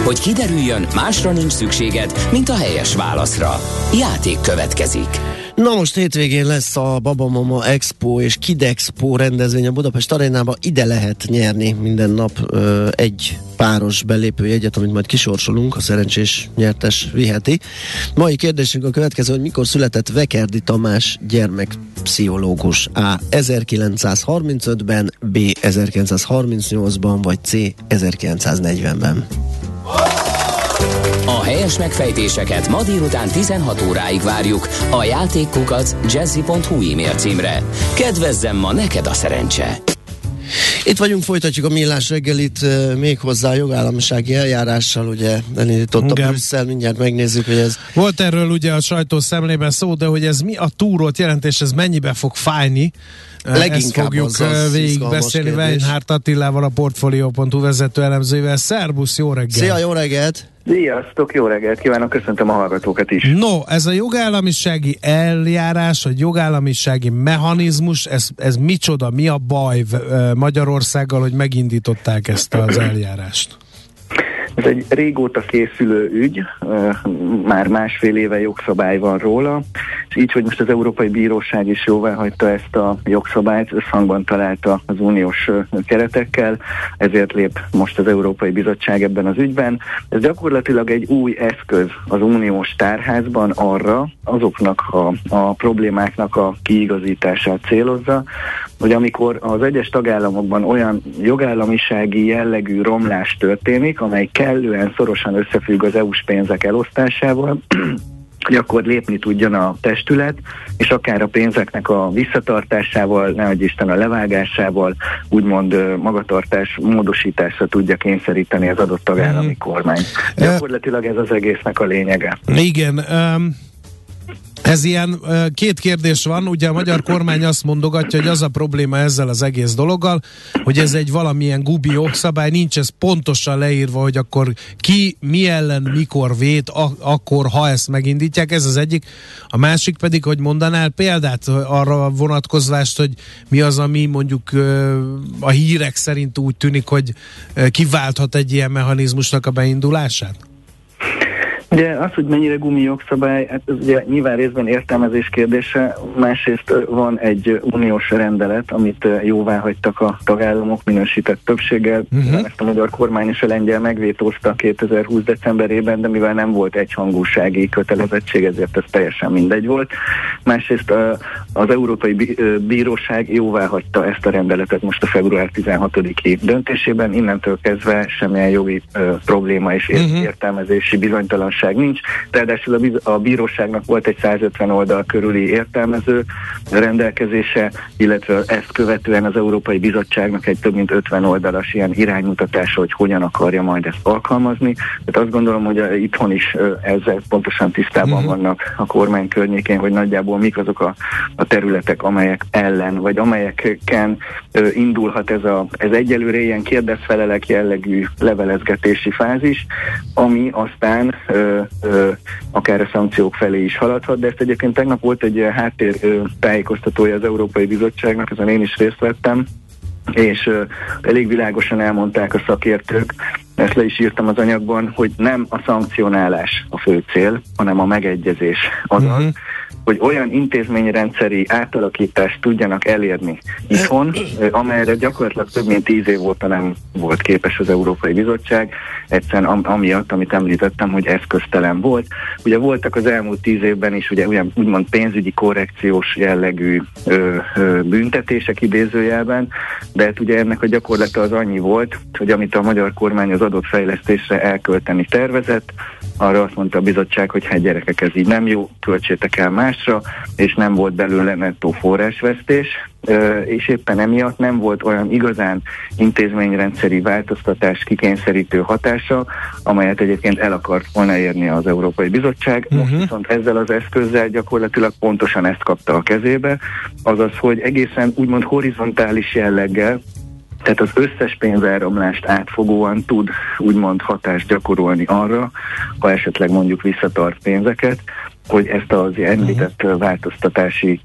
Hogy kiderüljön, másra nincs szükséged, mint a helyes válaszra. Játék következik. Na most hétvégén lesz a Babamama Expo és Kid Expo rendezvény a Budapest arénában. Ide lehet nyerni minden nap ö, egy páros belépőjegyet, amit majd kisorsolunk, a szerencsés nyertes viheti. Mai kérdésünk a következő, hogy mikor született Vekerdi Tamás gyermekpszichológus? A. 1935-ben, B. 1938-ban, vagy C. 1940-ben. A helyes megfejtéseket ma délután 16 óráig várjuk a játékkukac jazzy.hu e-mail címre. Kedvezzem ma neked a szerencse! Itt vagyunk, folytatjuk a millás reggelit még hozzá a jogállamisági eljárással, ugye elindított a Brüsszel, mindjárt megnézzük, hogy ez... Volt erről ugye a sajtó szemlében szó, de hogy ez mi a túrót jelent, és ez mennyibe fog fájni, Leginkább Ezt fogjuk végigbeszélni Weinhardt Attilával, a Portfolio.hu vezető elemzővel. Szerbusz, jó reggelt! Szia, jó reggelt! Sziasztok, jó reggelt kívánok, köszöntöm a hallgatókat is. No, ez a jogállamisági eljárás, vagy jogállamisági mechanizmus, ez, ez micsoda, mi a baj Magyarországgal, hogy megindították ezt az eljárást? Ez egy régóta készülő ügy, már másfél éve jogszabály van róla, és így, hogy most az Európai Bíróság is jóvá hagyta ezt a jogszabályt, összhangban találta az uniós keretekkel, ezért lép most az Európai Bizottság ebben az ügyben. Ez gyakorlatilag egy új eszköz az uniós tárházban arra, azoknak a, a problémáknak a kiigazítását célozza, hogy amikor az egyes tagállamokban olyan jogállamisági jellegű romlás történik, amely kellően szorosan összefügg az EU-s pénzek elosztásával, hogy akkor lépni tudjon a testület, és akár a pénzeknek a visszatartásával, ne Isten a levágásával, úgymond magatartás módosításra tudja kényszeríteni az adott tagállami mm. kormány. Gyakorlatilag ez az egésznek a lényege. Igen. Um ez ilyen két kérdés van, ugye a magyar kormány azt mondogatja, hogy az a probléma ezzel az egész dologgal, hogy ez egy valamilyen gubi jogszabály, nincs ez pontosan leírva, hogy akkor ki, mi ellen, mikor vét, ak- akkor, ha ezt megindítják, ez az egyik. A másik pedig, hogy mondanál példát arra vonatkozvást, hogy mi az, ami mondjuk a hírek szerint úgy tűnik, hogy kiválthat egy ilyen mechanizmusnak a beindulását? Ugye az, hogy mennyire gumi jogszabály, hát ez ugye nyilván részben értelmezés kérdése, másrészt van egy uniós rendelet, amit jóvá hagytak a tagállamok minősített többséggel. Uh-huh. Ezt a magyar kormány és a lengyel megvétózta 2020 decemberében, de mivel nem volt egyhangúsági kötelezettség, ezért ez teljesen mindegy volt. Másrészt az Európai Bíróság jóvá hagyta ezt a rendeletet most a február 16-i döntésében, innentől kezdve semmilyen jogi probléma és uh-huh. értelmezési bizonytalanság bizonyosság nincs. Ráadásul a, biz- a bíróságnak volt egy 150 oldal körüli értelmező rendelkezése, illetve ezt követően az Európai Bizottságnak egy több mint 50 oldalas ilyen iránymutatása, hogy hogyan akarja majd ezt alkalmazni. Tehát azt gondolom, hogy itthon is ezzel pontosan tisztában uh-huh. vannak a kormány környékén, hogy nagyjából mik azok a, a területek, amelyek ellen, vagy amelyeken ö, indulhat ez, a, ez egyelőre ilyen kérdezfelelek jellegű levelezgetési fázis, ami aztán ö, akár a szankciók felé is haladhat, de ezt egyébként tegnap volt egy háttér tájékoztatója az Európai Bizottságnak, ezen én is részt vettem, és elég világosan elmondták a szakértők, ezt le is írtam az anyagban, hogy nem a szankcionálás a fő cél, hanem a megegyezés. Azaz, uh-huh hogy olyan intézményrendszeri átalakítást tudjanak elérni itthon, amelyre gyakorlatilag több mint tíz év óta nem volt képes az Európai Bizottság, egyszerűen am- amiatt, amit említettem, hogy eszköztelen volt. Ugye voltak az elmúlt tíz évben is ugye olyan úgymond pénzügyi korrekciós jellegű ö, ö, büntetések idézőjelben, de hát ugye ennek a gyakorlata az annyi volt, hogy amit a magyar kormány az adott fejlesztésre elkölteni tervezett, arra azt mondta a bizottság, hogy hát gyerekek, ez így nem jó, költsétek el másra, és nem volt belőle nettó forrásvesztés, és éppen emiatt nem volt olyan igazán intézményrendszeri változtatás kikényszerítő hatása, amelyet egyébként el akart volna érni az Európai Bizottság. Most uh-huh. viszont ezzel az eszközzel gyakorlatilag pontosan ezt kapta a kezébe, azaz, hogy egészen úgymond horizontális jelleggel tehát az összes pénzáramlást átfogóan tud úgymond hatást gyakorolni arra, ha esetleg mondjuk visszatart pénzeket, hogy ezt az említett uh-huh. változtatási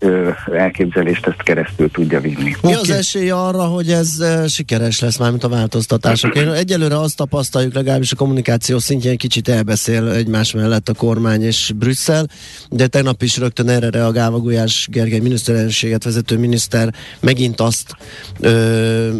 elképzelést ezt keresztül tudja vinni. Mi az esély arra, hogy ez sikeres lesz már, mint a változtatások? Én egyelőre azt tapasztaljuk, legalábbis a kommunikáció szintjén kicsit elbeszél egymás mellett a kormány és Brüsszel, de tegnap is rögtön erre reagálva Gulyás Gergely miniszterelnökséget vezető miniszter megint azt ö,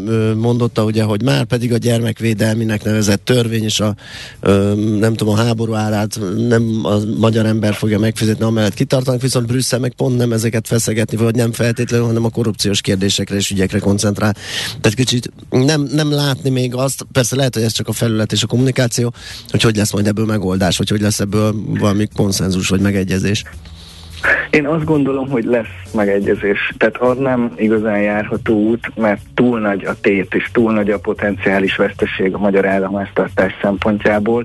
ö, mondotta, ugye, hogy már pedig a gyermekvédelminek nevezett törvény és a ö, nem tudom, a háború árát nem a magyar ember fogja meg megfizetni, amellett kitartanak, viszont Brüsszel meg pont nem ezeket feszegetni, vagy nem feltétlenül, hanem a korrupciós kérdésekre és ügyekre koncentrál. Tehát kicsit nem, nem látni még azt, persze lehet, hogy ez csak a felület és a kommunikáció, hogy hogy lesz majd ebből megoldás, vagy hogy lesz ebből valami konszenzus vagy megegyezés. Én azt gondolom, hogy lesz megegyezés. Tehát az nem igazán járható út, mert túl nagy a tét és túl nagy a potenciális veszteség a magyar államháztartás szempontjából,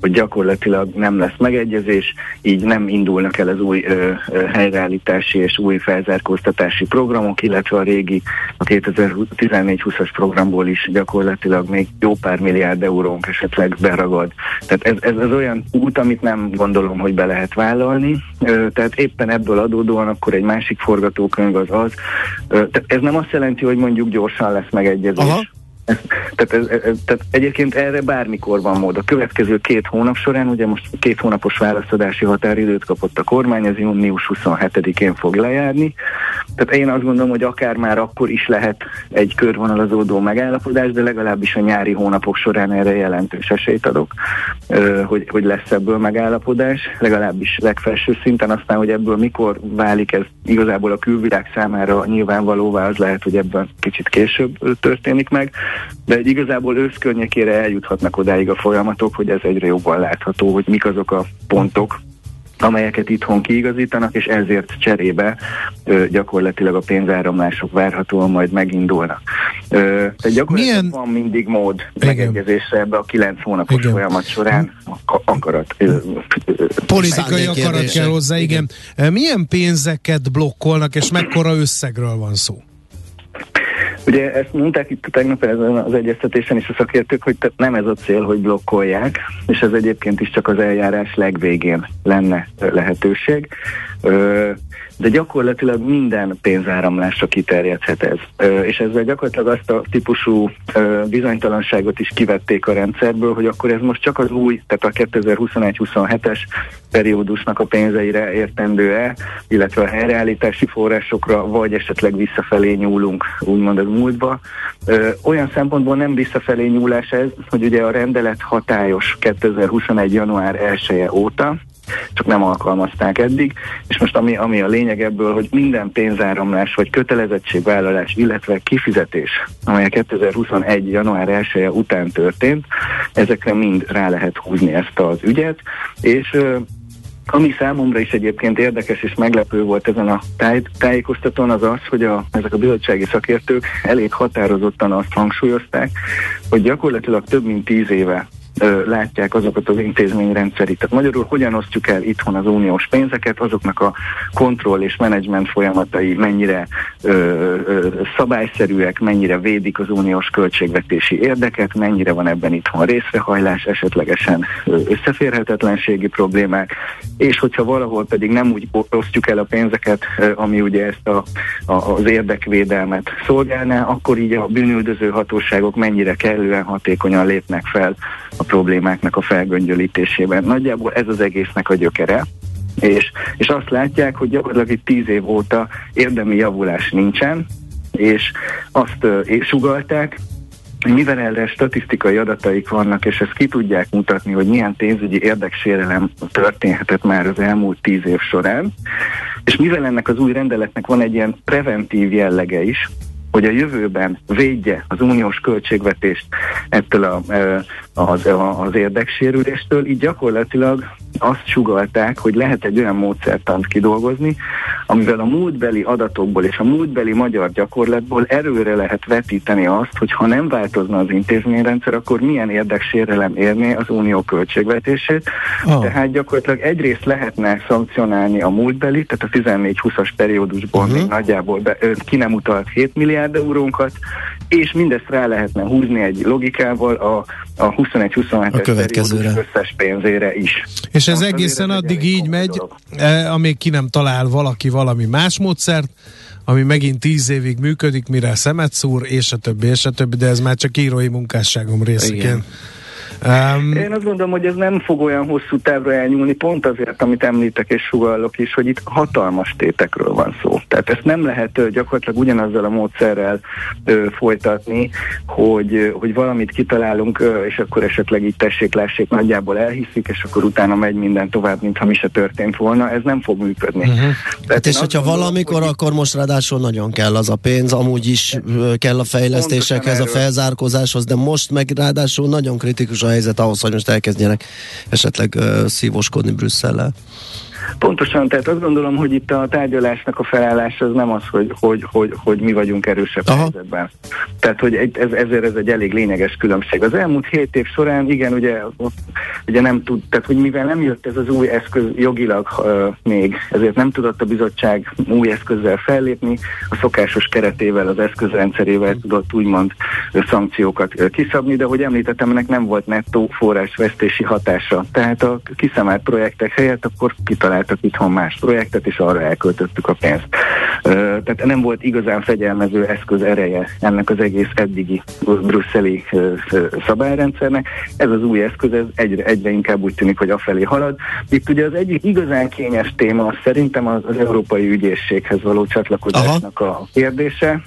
hogy gyakorlatilag nem lesz megegyezés, így nem indulnak el az új ö, ö, helyreállítási és új felzárkóztatási programok, illetve a régi, a 2014-20-as programból is gyakorlatilag még jó pár milliárd eurónk esetleg beragad. Tehát ez, ez, ez olyan út, amit nem gondolom, hogy be lehet vállalni. Ö, tehát épp éppen ebből adódóan akkor egy másik forgatókönyv az az. Ez nem azt jelenti, hogy mondjuk gyorsan lesz megegyezés. Aha. Tehát, ez, ez, tehát egyébként erre bármikor van mód. A következő két hónap során, ugye most két hónapos válaszadási határidőt kapott a kormány, ez június 27-én fog lejárni. Tehát én azt gondolom, hogy akár már akkor is lehet egy körvonalazódó megállapodás, de legalábbis a nyári hónapok során erre jelentős esélyt adok, hogy, hogy lesz ebből megállapodás, legalábbis legfelső szinten, aztán, hogy ebből mikor válik ez igazából a külvilág számára nyilvánvalóvá, az lehet, hogy ebben kicsit később történik meg, de egy igazából ősz környékére eljuthatnak odáig a folyamatok, hogy ez egyre jobban látható, hogy mik azok a pontok, amelyeket itthon kiigazítanak, és ezért cserébe ö, gyakorlatilag a pénzáramlások várhatóan majd megindulnak. Ö, tehát gyakorlatilag Milyen... van mindig mód Igen. megegyezésre ebbe a kilenc hónapos igen. folyamat során akarat. Politikai akarat kell hozzá, igen. igen. Milyen pénzeket blokkolnak, és mekkora összegről van szó? Ugye ezt mondták itt tegnap ezen az egyeztetésen is a szakértők, hogy nem ez a cél, hogy blokkolják, és ez egyébként is csak az eljárás legvégén lenne lehetőség de gyakorlatilag minden pénzáramlásra kiterjedhet ez. És ezzel gyakorlatilag azt a típusú bizonytalanságot is kivették a rendszerből, hogy akkor ez most csak az új, tehát a 2021-27-es periódusnak a pénzeire értendő-e, illetve a helyreállítási forrásokra, vagy esetleg visszafelé nyúlunk, úgymond az múltba. Olyan szempontból nem visszafelé nyúlás ez, hogy ugye a rendelet hatályos 2021. január 1 -e óta, csak nem alkalmazták eddig, és most ami, ami a lényeg ebből, hogy minden pénzáramlás vagy kötelezettségvállalás, illetve kifizetés, amely 2021. január 1 -e után történt, ezekre mind rá lehet húzni ezt az ügyet, és ami számomra is egyébként érdekes és meglepő volt ezen a táj, tájékoztatón az az, hogy a, ezek a bizottsági szakértők elég határozottan azt hangsúlyozták, hogy gyakorlatilag több mint tíz éve látják azokat az intézményrendszerit. Tehát magyarul hogyan osztjuk el itthon az uniós pénzeket, azoknak a kontroll és menedzsment folyamatai mennyire ö, ö, szabályszerűek, mennyire védik az uniós költségvetési érdeket, mennyire van ebben itthon részrehajlás, esetlegesen összeférhetetlenségi problémák, és hogyha valahol pedig nem úgy osztjuk el a pénzeket, ami ugye ezt a, a, az érdekvédelmet szolgálná, akkor így a bűnüldöző hatóságok mennyire kellően hatékonyan lépnek fel a problémáknak a felgöngyölítésében. Nagyjából ez az egésznek a gyökere. És, és azt látják, hogy gyakorlatilag itt tíz év óta érdemi javulás nincsen, és azt uh, sugalták, mivel erre statisztikai adataik vannak, és ezt ki tudják mutatni, hogy milyen pénzügyi érdeksérelem történhetett már az elmúlt tíz év során, és mivel ennek az új rendeletnek van egy ilyen preventív jellege is, hogy a jövőben védje az uniós költségvetést ettől a, az, az érdeksérüléstől, így gyakorlatilag azt sugalták, hogy lehet egy olyan módszertant kidolgozni, amivel a múltbeli adatokból és a múltbeli magyar gyakorlatból erőre lehet vetíteni azt, hogy ha nem változna az intézményrendszer, akkor milyen érdeksérelem érné az unió költségvetését. Oh. Tehát gyakorlatilag egyrészt lehetne szankcionálni a múltbeli, tehát a 14-20-as periódusból uh-huh. még nagyjából be, ki nem utalt 7 milliárd eurónkat, és mindezt rá lehetne húzni egy logikával a, a 21-27-es periódus összes pénzére is. És ez egészen addig így megy, dolog. Eh, amíg ki nem talál valaki valami más módszert, ami megint tíz évig működik, mire szemet szúr, és a többi, és a többi, de ez már csak írói munkásságom részeként. Igen. Um, Én azt gondolom, hogy ez nem fog olyan hosszú távra elnyúlni, pont azért, amit említek és sugallok is, hogy itt hatalmas tétekről van szó. Tehát ezt nem lehet gyakorlatilag ugyanazzal a módszerrel ö, folytatni, hogy, hogy valamit kitalálunk, ö, és akkor esetleg így tessék, lássék, nagyjából elhiszik, és akkor utána megy minden tovább, mintha mi se történt volna. Ez nem fog működni. Uh-huh. Tehát hát és hogyha gondolom, valamikor, hogy... akkor most ráadásul nagyon kell az a pénz, amúgy is kell a fejlesztésekhez, a felzárkózáshoz, de most meg ráadásul nagyon kritikus a helyzet ahhoz, hogy most elkezdjenek esetleg szívóskodni Brüsszellel. Pontosan, tehát azt gondolom, hogy itt a tárgyalásnak a felállása az nem az, hogy, hogy, hogy, hogy mi vagyunk erősebb Aha. helyzetben. Tehát, hogy ez, ezért ez egy elég lényeges különbség. Az elmúlt hét év során, igen, ugye, ugye nem tud, tehát, hogy mivel nem jött ez az új eszköz jogilag uh, még, ezért nem tudott a bizottság új eszközzel fellépni, a szokásos keretével, az eszközrendszerével tudott úgymond szankciókat kiszabni, de hogy említettem, ennek nem volt nettó forrásvesztési hatása. Tehát a kiszemált projektek helyett akkor kitalált találtak itthon más projektet, és arra elköltöttük a pénzt. Tehát nem volt igazán fegyelmező eszköz ereje ennek az egész eddigi brüsszeli szabályrendszernek. Ez az új eszköz ez egyre, egyre inkább úgy tűnik, hogy afelé halad. Itt ugye az egyik igazán kényes téma az szerintem az, az Európai Ügyészséghez való csatlakozásnak Aha. a kérdése.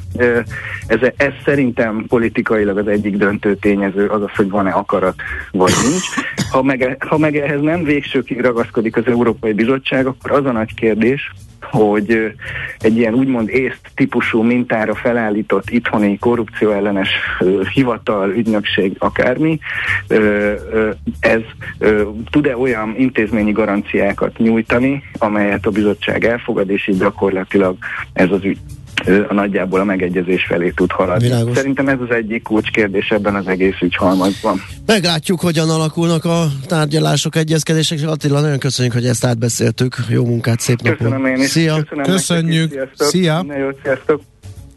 Ez, ez szerintem politikailag az egyik döntő tényező az az, hogy van-e akarat, vagy nincs. Ha meg, ha meg ehhez nem végsőkig ragaszkodik az Európai Bizottság, akkor az a nagy kérdés, hogy egy ilyen úgymond észt típusú mintára felállított itthoni korrupcióellenes hivatal, ügynökség, akármi, ez tud-e olyan intézményi garanciákat nyújtani, amelyet a bizottság elfogad, és így gyakorlatilag ez az ügy a nagyjából a megegyezés felé tud haladni. Világos. Szerintem ez az egyik kulcskérdés ebben az egész ügyhalmazban. Meglátjuk, hogyan alakulnak a tárgyalások, egyezkedések, és Attila, nagyon köszönjük, hogy ezt átbeszéltük. Jó munkát, szép napot! Köszönöm én is. Szia! Köszönöm Köszönjük! Szia! Jó, sziasztok!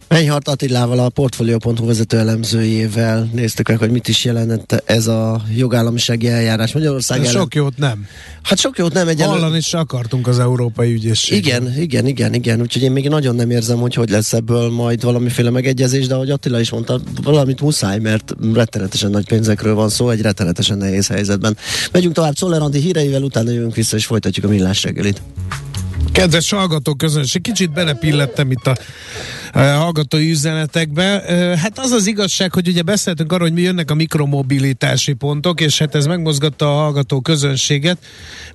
Menyhart Attilával, a Portfolio.hu vezető elemzőjével néztük meg, hogy mit is jelentett ez a jogállamisági eljárás Magyarország ellen. Sok jót nem. Hát sok jót nem. Egyelő... Hallani is akartunk az Európai Ügyészség. Igen, igen, igen, igen. Úgyhogy én még nagyon nem érzem, hogy hogy lesz ebből majd valamiféle megegyezés, de ahogy Attila is mondta, valamit muszáj, mert rettenetesen nagy pénzekről van szó, egy rettenetesen nehéz helyzetben. Megyünk tovább Czoller híreivel, utána jövünk vissza, és folytatjuk a millás reggelit. Kedves hallgató közönség, kicsit belepillettem itt a hallgatói üzenetekbe. Hát az az igazság, hogy ugye beszéltünk arról, hogy mi jönnek a mikromobilitási pontok, és hát ez megmozgatta a hallgató közönséget.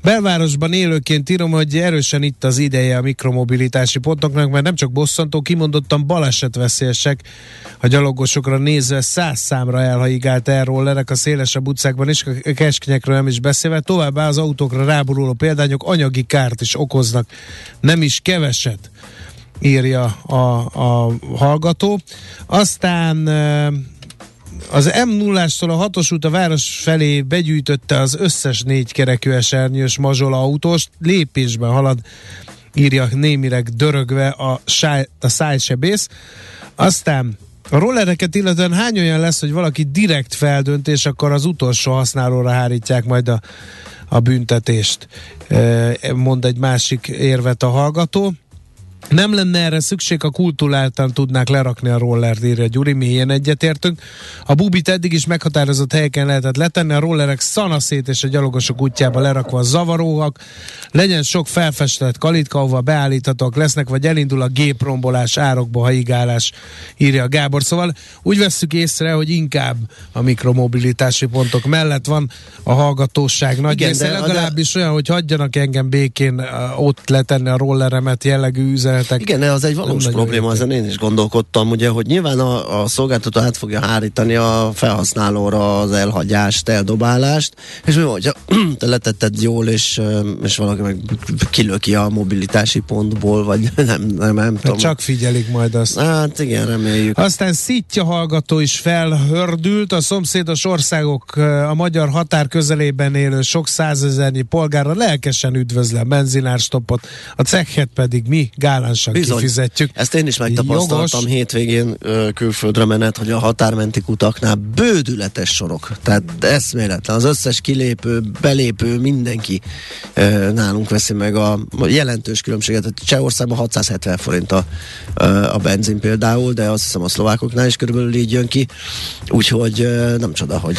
Belvárosban élőként írom, hogy erősen itt az ideje a mikromobilitási pontoknak, mert nem csak bosszantó, kimondottan balesetveszélyesek a gyalogosokra nézve száz számra elhaigált elrollerek a szélesebb utcákban is, keskenyekről nem is beszélve. Továbbá az autókra ráboruló példányok anyagi kárt is okoznak, nem is keveset írja a, a hallgató. Aztán az m 0 a 6-os út a város felé begyűjtötte az összes négykerekű esernyős mazsola autós, lépésben halad, írja némileg dörögve a, sáj, a szájsebész. Aztán a rollereket illetően hány olyan lesz, hogy valaki direkt feldöntés, akkor az utolsó használóra hárítják majd a, a büntetést, mond egy másik érvet a hallgató. Nem lenne erre szükség, a kultúráltan tudnák lerakni a rollert, írja Gyuri, mi ilyen egyetértünk. A bubit eddig is meghatározott helyeken lehetett letenni, a rollerek szanaszét és a gyalogosok útjába lerakva a zavaróak. Legyen sok felfestett kalitka, ahova beállíthatók lesznek, vagy elindul a géprombolás, árokba haigálás, írja Gábor. Szóval úgy vesszük észre, hogy inkább a mikromobilitási pontok mellett van a hallgatóság nagy Igen, része, legalábbis de... olyan, hogy hagyjanak engem békén ott letenni a rolleremet jellegű üzenet üzenetek. Igen, az egy valós probléma, ezen én is gondolkodtam, ugye, hogy nyilván a, a szolgáltató át fogja hárítani a felhasználóra az elhagyást, eldobálást, és mi mondja, te letetted jól, és, és valaki meg kilöki a mobilitási pontból, vagy nem, nem, nem tudom. Csak figyelik majd azt. Hát igen, reméljük. Aztán szítja hallgató is felhördült, a szomszédos országok a magyar határ közelében élő sok százezernyi polgárra lelkesen üdvözle a benzinárstoppot, a cekhet pedig mi, gál hálánsan Bizony. kifizetjük. Ezt én is megtapasztaltam Jogos. hétvégén külföldre menet, hogy a határmenti kutaknál bődületes sorok. Tehát eszméletlen. Az összes kilépő, belépő, mindenki nálunk veszi meg a, jelentős különbséget. Csehországban 670 forint a, a benzin például, de azt hiszem a szlovákoknál is körülbelül így jön ki. Úgyhogy nem csoda, hogy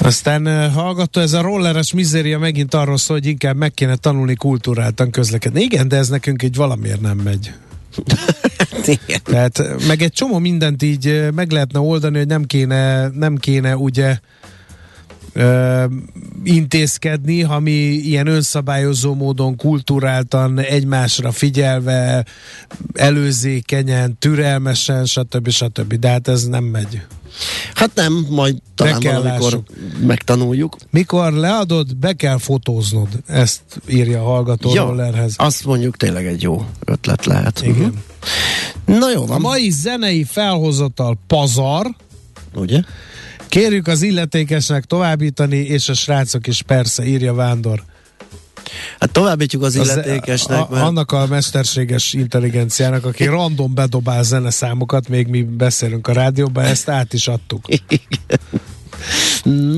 aztán hallgató, ez a rolleres mizéria megint arról szól, hogy inkább meg kéne tanulni kultúráltan közlekedni. Igen, de ez nekünk így valamiért nem megy. Tehát meg egy csomó mindent így meg lehetne oldani, hogy nem kéne, nem kéne ugye ö, intézkedni, ha mi ilyen önszabályozó módon, kulturáltan, egymásra figyelve, előzékenyen, türelmesen, stb. stb. De hát ez nem megy. Hát nem, majd talán valamikor megtanuljuk. Mikor leadod, be kell fotóznod. Ezt írja a hallgató ja, rollerhez. Azt mondjuk tényleg egy jó ötlet lehet. Igen. Uh-huh. Na jó van. A mai zenei felhozatal pazar. Ugye? Kérjük az illetékesnek továbbítani, és a srácok is persze, írja Vándor. Hát továbbítjuk az illetékesnek. A, mert... Annak a mesterséges intelligenciának, aki random bedobál zeneszámokat, még mi beszélünk a rádióban, ezt át is adtuk. Igen.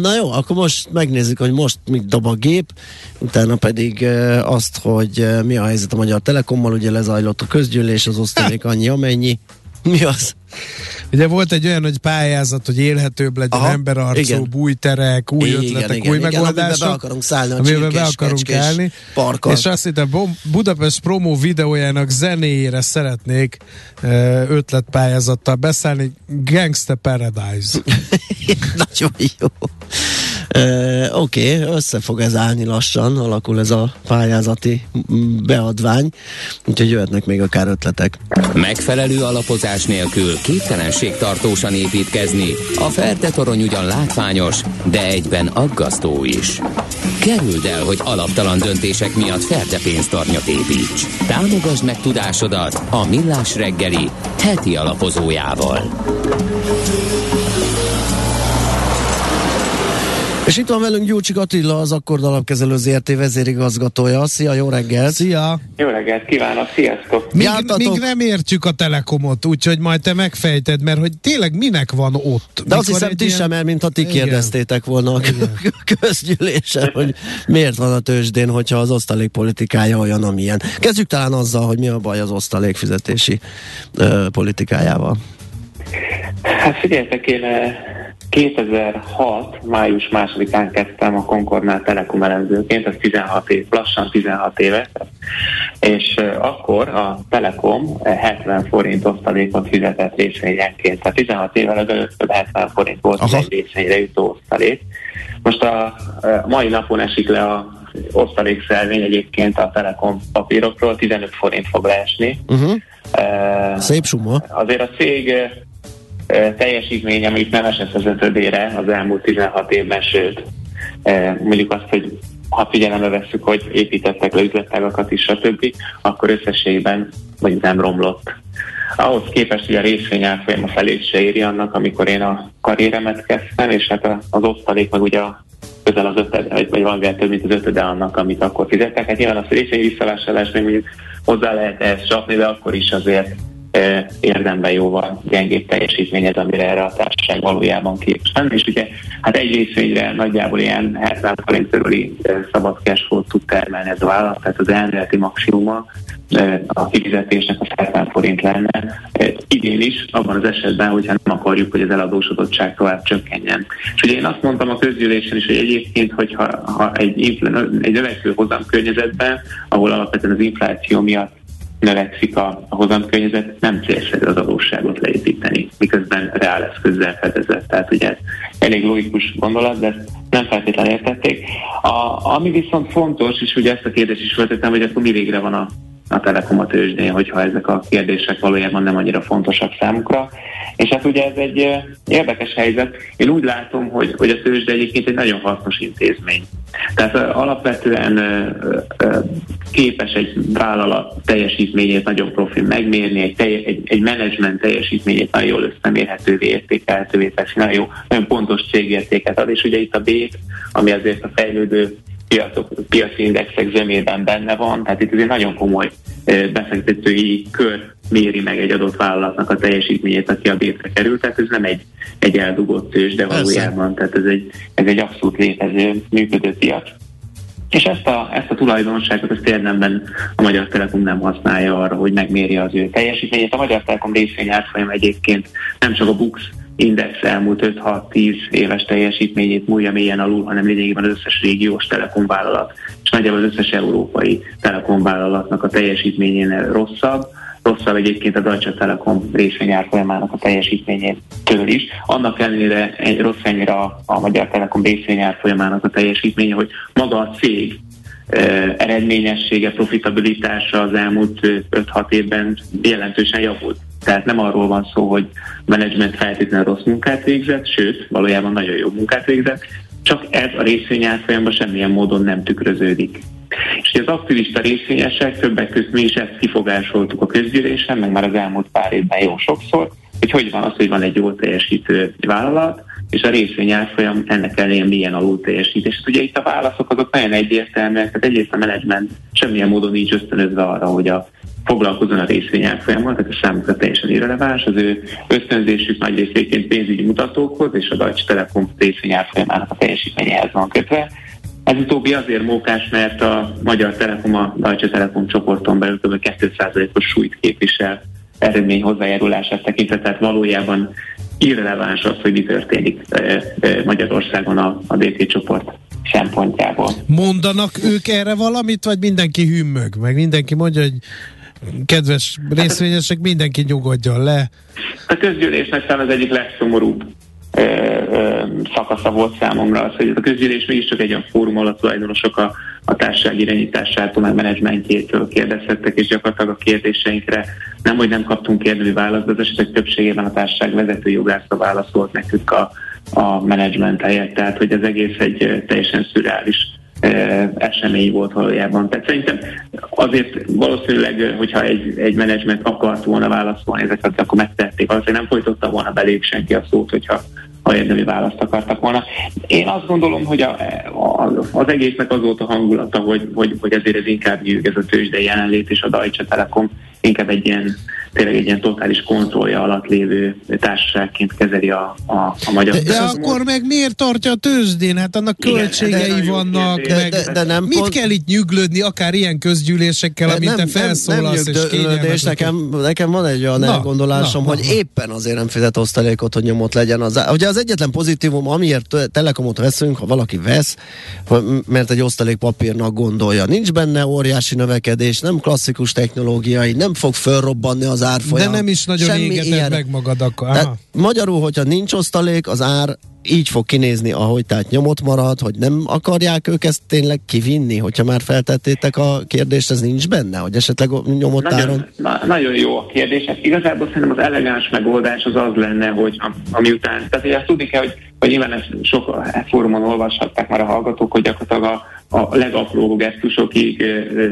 Na jó, akkor most megnézzük, hogy most mit dob a gép, utána pedig azt, hogy mi a helyzet a Magyar Telekommal, ugye lezajlott a közgyűlés, az osztalék annyi amennyi. Mi az? Ugye volt egy olyan, hogy pályázat, hogy élhetőbb legyen Aha, emberarcú, igen. újterek, új igen, ötletek, igen, új igen, megoldások. Amiben be akarunk szállni a amiben be akarunk állni. Parkkal. És azt hittem, Budapest promó videójának zenéjére szeretnék ötletpályázattal beszállni. Gangsta Paradise. Nagyon jó. Uh, Oké, okay, össze fog ez állni lassan, alakul ez a pályázati beadvány, úgyhogy jöhetnek még akár ötletek. Megfelelő alapozás nélkül képtelenség tartósan építkezni. A Ferde torony ugyan látványos, de egyben aggasztó is. Kerüld el, hogy alaptalan döntések miatt Ferde pénztarnyat építs. Támogasd meg tudásodat a Millás reggeli heti alapozójával. És itt van velünk Gyurcsik Attila, az Akkord Alapkezelő ZRT vezérigazgatója. Szia, jó reggelt! Szia! Jó reggelt kívánok, sziasztok! Még, még nem értjük a Telekomot, úgyhogy majd te megfejted, mert hogy tényleg minek van ott? De azt hiszem ti ilyen... sem, mert mint ha ti Igen. kérdeztétek volna a közgyűlésen, hogy miért van a tőzsdén, hogyha az osztalék politikája olyan, amilyen. Kezdjük talán azzal, hogy mi a baj az osztalék fizetési ö, politikájával. Hát figyeljetek, én 2006. május másodikán kezdtem a Concordnál Telekom elemzőként, ez 16 év, lassan 16 éve, és akkor a Telekom 70 forint osztalékot fizetett részvényenként. Tehát 16 évvel ezelőtt 70 forint volt Aha. egy részvényre jutó osztalék. Most a, mai napon esik le a osztalékszelvény egyébként a Telekom papírokról, 15 forint fog leesni. Uh-huh. Uh, Szép suma. Azért a cég teljesítmény, amit nem esett az ötödére az elmúlt 16 évben, sőt, mondjuk azt, hogy ha figyelembe vesszük, hogy építettek le üzletágakat is, stb., akkor összességben mondjuk nem romlott. Ahhoz képest, hogy a részvény árfolyam a felét se éri annak, amikor én a karrieremet kezdtem, és hát az osztalék meg ugye közel az ötöd, vagy, vagy van több, mint az ötöde annak, amit akkor fizettek. Hát nyilván a részvény visszavásárlás még mondjuk hozzá lehet ezt csapni, de akkor is azért érdemben jóval gyengébb teljesítményed, amire erre a társaság valójában képes. És ugye hát egy részvényre nagyjából ilyen 70 forint körüli szabad cash tud termelni ez a vállalat, tehát az elméleti maximuma a kifizetésnek a 70 forint lenne. Idén is, abban az esetben, hogyha nem akarjuk, hogy az eladósodottság tovább csökkenjen. És ugye én azt mondtam a közgyűlésen is, hogy egyébként, hogyha ha egy, egy növekvő hozam környezetben, ahol alapvetően az infláció miatt növekszik a, a hozamkörnyezet, nem célszerű az adósságot leépíteni, miközben reál eszközzel fedezett. Tehát ugye ez elég logikus gondolat, de ezt nem feltétlenül értették. A, ami viszont fontos, és ugye ezt a kérdést is feltettem, hogy akkor mi végre van a, a Telekom a tőzsdén, hogyha ezek a kérdések valójában nem annyira fontosak számukra. És hát ugye ez egy érdekes helyzet. Én úgy látom, hogy, hogy a tőzsde egyébként egy nagyon hasznos intézmény. Tehát alapvetően képes egy vállalat teljesítményét nagyon profi megmérni, egy, egy, egy menedzsment teljesítményét nagyon jól összemérhetővé, értékelhetővé teszi, nagyon jó, nagyon pontos cégértéket ad, és ugye itt a B-t, ami azért a fejlődő piacok, piaci indexek zömében benne van, tehát itt azért nagyon komoly befektetői kör méri meg egy adott vállalatnak a teljesítményét, aki a bétre került, tehát ez nem egy, egy eldugott tőzs, de valójában, tehát ez egy, ez egy abszolút létező, működő piac. És ezt a, ezt a tulajdonságot ezt érdemben a Magyar Telekom nem használja arra, hogy megmérje az ő teljesítményét. A Magyar Telekom részvény árfolyam egyébként nem csak a Bux index elmúlt 5-6-10 éves teljesítményét múlja mélyen alul, hanem lényegében az összes régiós telekomvállalat, és nagyjából az összes európai telekomvállalatnak a teljesítményén rosszabb rosszabb egyébként a Deutsche Telekom részvényárfolyamának a teljesítményétől is. Annak ellenére egy rossz ennyire a, a Magyar Telekom részvényárfolyamának a teljesítménye, hogy maga a cég eredményessége, profitabilitása az elmúlt 5-6 évben jelentősen javult. Tehát nem arról van szó, hogy menedzsment feltétlenül rossz munkát végzett, sőt, valójában nagyon jó munkát végzett, csak ez a részvényárfolyamban semmilyen módon nem tükröződik. És az aktivista részvényesek többek között mi is ezt kifogásoltuk a közgyűlésen, meg már az elmúlt pár évben jó sokszor, hogy hogy van az, hogy van egy jól teljesítő vállalat, és a részvény árfolyam ennek ellenére milyen alul teljesít. És ugye itt a válaszok azok nagyon egyértelműek, tehát egyrészt a menedzsment semmilyen módon nincs ösztönözve arra, hogy a foglalkozzon a részvényárfolyammal, tehát ez számukra teljesen irreleváns. Az ő ösztönzésük nagy részéként pénzügyi mutatókhoz és a Deutsche Telekom részvényárfolyamának a teljesítményéhez van kötve. Ez utóbbi azért mókás, mert a Magyar Telekom a Deutsche Telekom csoporton belül kb. 2%-os súlyt képvisel eredmény hozzájárulását tekintve, tehát valójában irreleváns az, hogy mi történik Magyarországon a, a DT csoport szempontjából. Mondanak ők erre valamit, vagy mindenki hümmög? Meg mindenki mondja, hogy kedves részvényesek, mindenki nyugodjon le. A közgyűlésnek talán az egyik legszomorúbb ö, ö, szakasza volt számomra az, hogy a közgyűlés mégiscsak egy olyan fórum, ahol a tulajdonosok a, a társaság irányításától, meg menedzsmentjétől kérdezhettek, és gyakorlatilag a kérdéseinkre nem, hogy nem kaptunk érdemi választ, de az esetek többségében a társaság vezető jogásza válaszolt nekünk a, a menedzsment helyett, tehát hogy az egész egy teljesen szürreális esemény volt valójában. Tehát szerintem azért valószínűleg, hogyha egy, egy menedzsment akart volna válaszolni ezeket, akkor megtették. Valószínűleg nem folytotta volna belép senki a szót, hogyha ha érdemi választ akartak volna. Én azt gondolom, hogy a, a, az egésznek az volt a hangulata, hogy, hogy, hogy ezért ez inkább nyűg ez a tőzsde jelenlét, és a Deutsche Telekom inkább egy ilyen tényleg egy ilyen totális kontrollja alatt lévő társaságként kezeli a, a, a magyar De, de akkor meg miért tartja a tőzsdén? Hát annak Igen, költségei de, vannak. De, meg, de, de nem mit pont... kell itt nyüglődni, akár ilyen közgyűlésekkel, amit te felszólalsz, nem, nem és és nekem, nekem van egy olyan na, elgondolásom, na, hogy na, éppen azért nem fizet osztalékot, hogy nyomot legyen. Az, ugye az egyetlen pozitívum, amiért telekomot veszünk, ha valaki vesz, mert egy osztalékpapírnak gondolja. Nincs benne óriási növekedés, nem klasszikus technológiai, nem fog fölrobbanni az árfolyam. De nem is nagyon égeted meg magad akkor. Magyarul, hogyha nincs osztalék, az ár így fog kinézni, ahogy tehát nyomot marad, hogy nem akarják ők ezt tényleg kivinni, hogyha már feltettétek a kérdést, ez nincs benne, hogy esetleg nyomot nagyon? Na, nagyon jó a kérdés. Hát igazából szerintem az elegáns megoldás az az lenne, hogy ami után, tehát ezt tudni kell, hogy, hogy nyilván ezt sok fórumon olvashatták már a hallgatók, hogy gyakorlatilag a a legapróbb gesztusokig,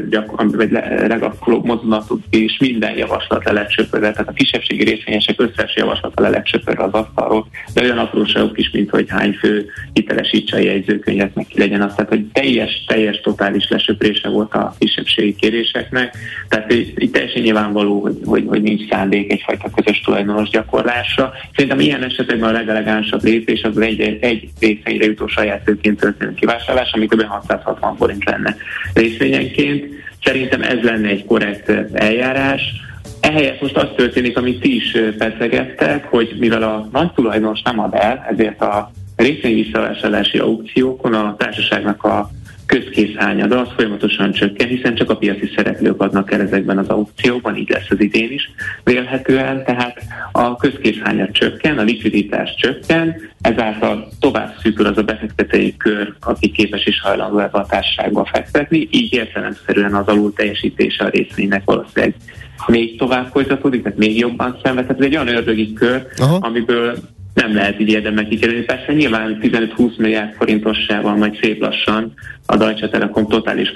gyakran, vagy legapróbb mozdulatok is minden javaslat le tehát a kisebbségi részvényesek összes javaslata le az asztalról, de olyan apróságok is, mint hogy hány fő hitelesítse a jegyzőkönyvet, meg ki legyen az, tehát hogy teljes, teljes, totális lesöprése volt a kisebbségi kéréseknek, tehát itt teljesen nyilvánvaló, hogy, hogy, hogy nincs szándék egyfajta közös tulajdonos gyakorlásra. Szerintem ilyen esetekben a legelegánsabb lépés az egy, egy részvényre jutó saját tőként történő kivásárlás, ami kb. 600 160 forint lenne részvényenként. Szerintem ez lenne egy korrekt eljárás. Ehelyett most az történik, amit ti is pedzegettek, hogy mivel a nagy tulajdonos nem ad el, ezért a részvény visszavásárlási aukciókon a társaságnak a közkészhányada az folyamatosan csökken, hiszen csak a piaci szereplők adnak el ezekben az aukciókban, így lesz az idén is vélhetően, tehát a közkészhányad csökken, a likviditás csökken, ezáltal tovább szűkül az a befektetői kör, aki képes és hajlandó ebbe a társaságba fektetni, így értelemszerűen az alul teljesítése a részvénynek valószínűleg még tovább folytatódik, tehát még jobban szenved. Tehát ez egy olyan ördögi kör, Aha. amiből nem lehet így érdemben kikerülni. Persze nyilván 15-20 milliárd forintossával majd szép lassan a Deutsche Telekom totális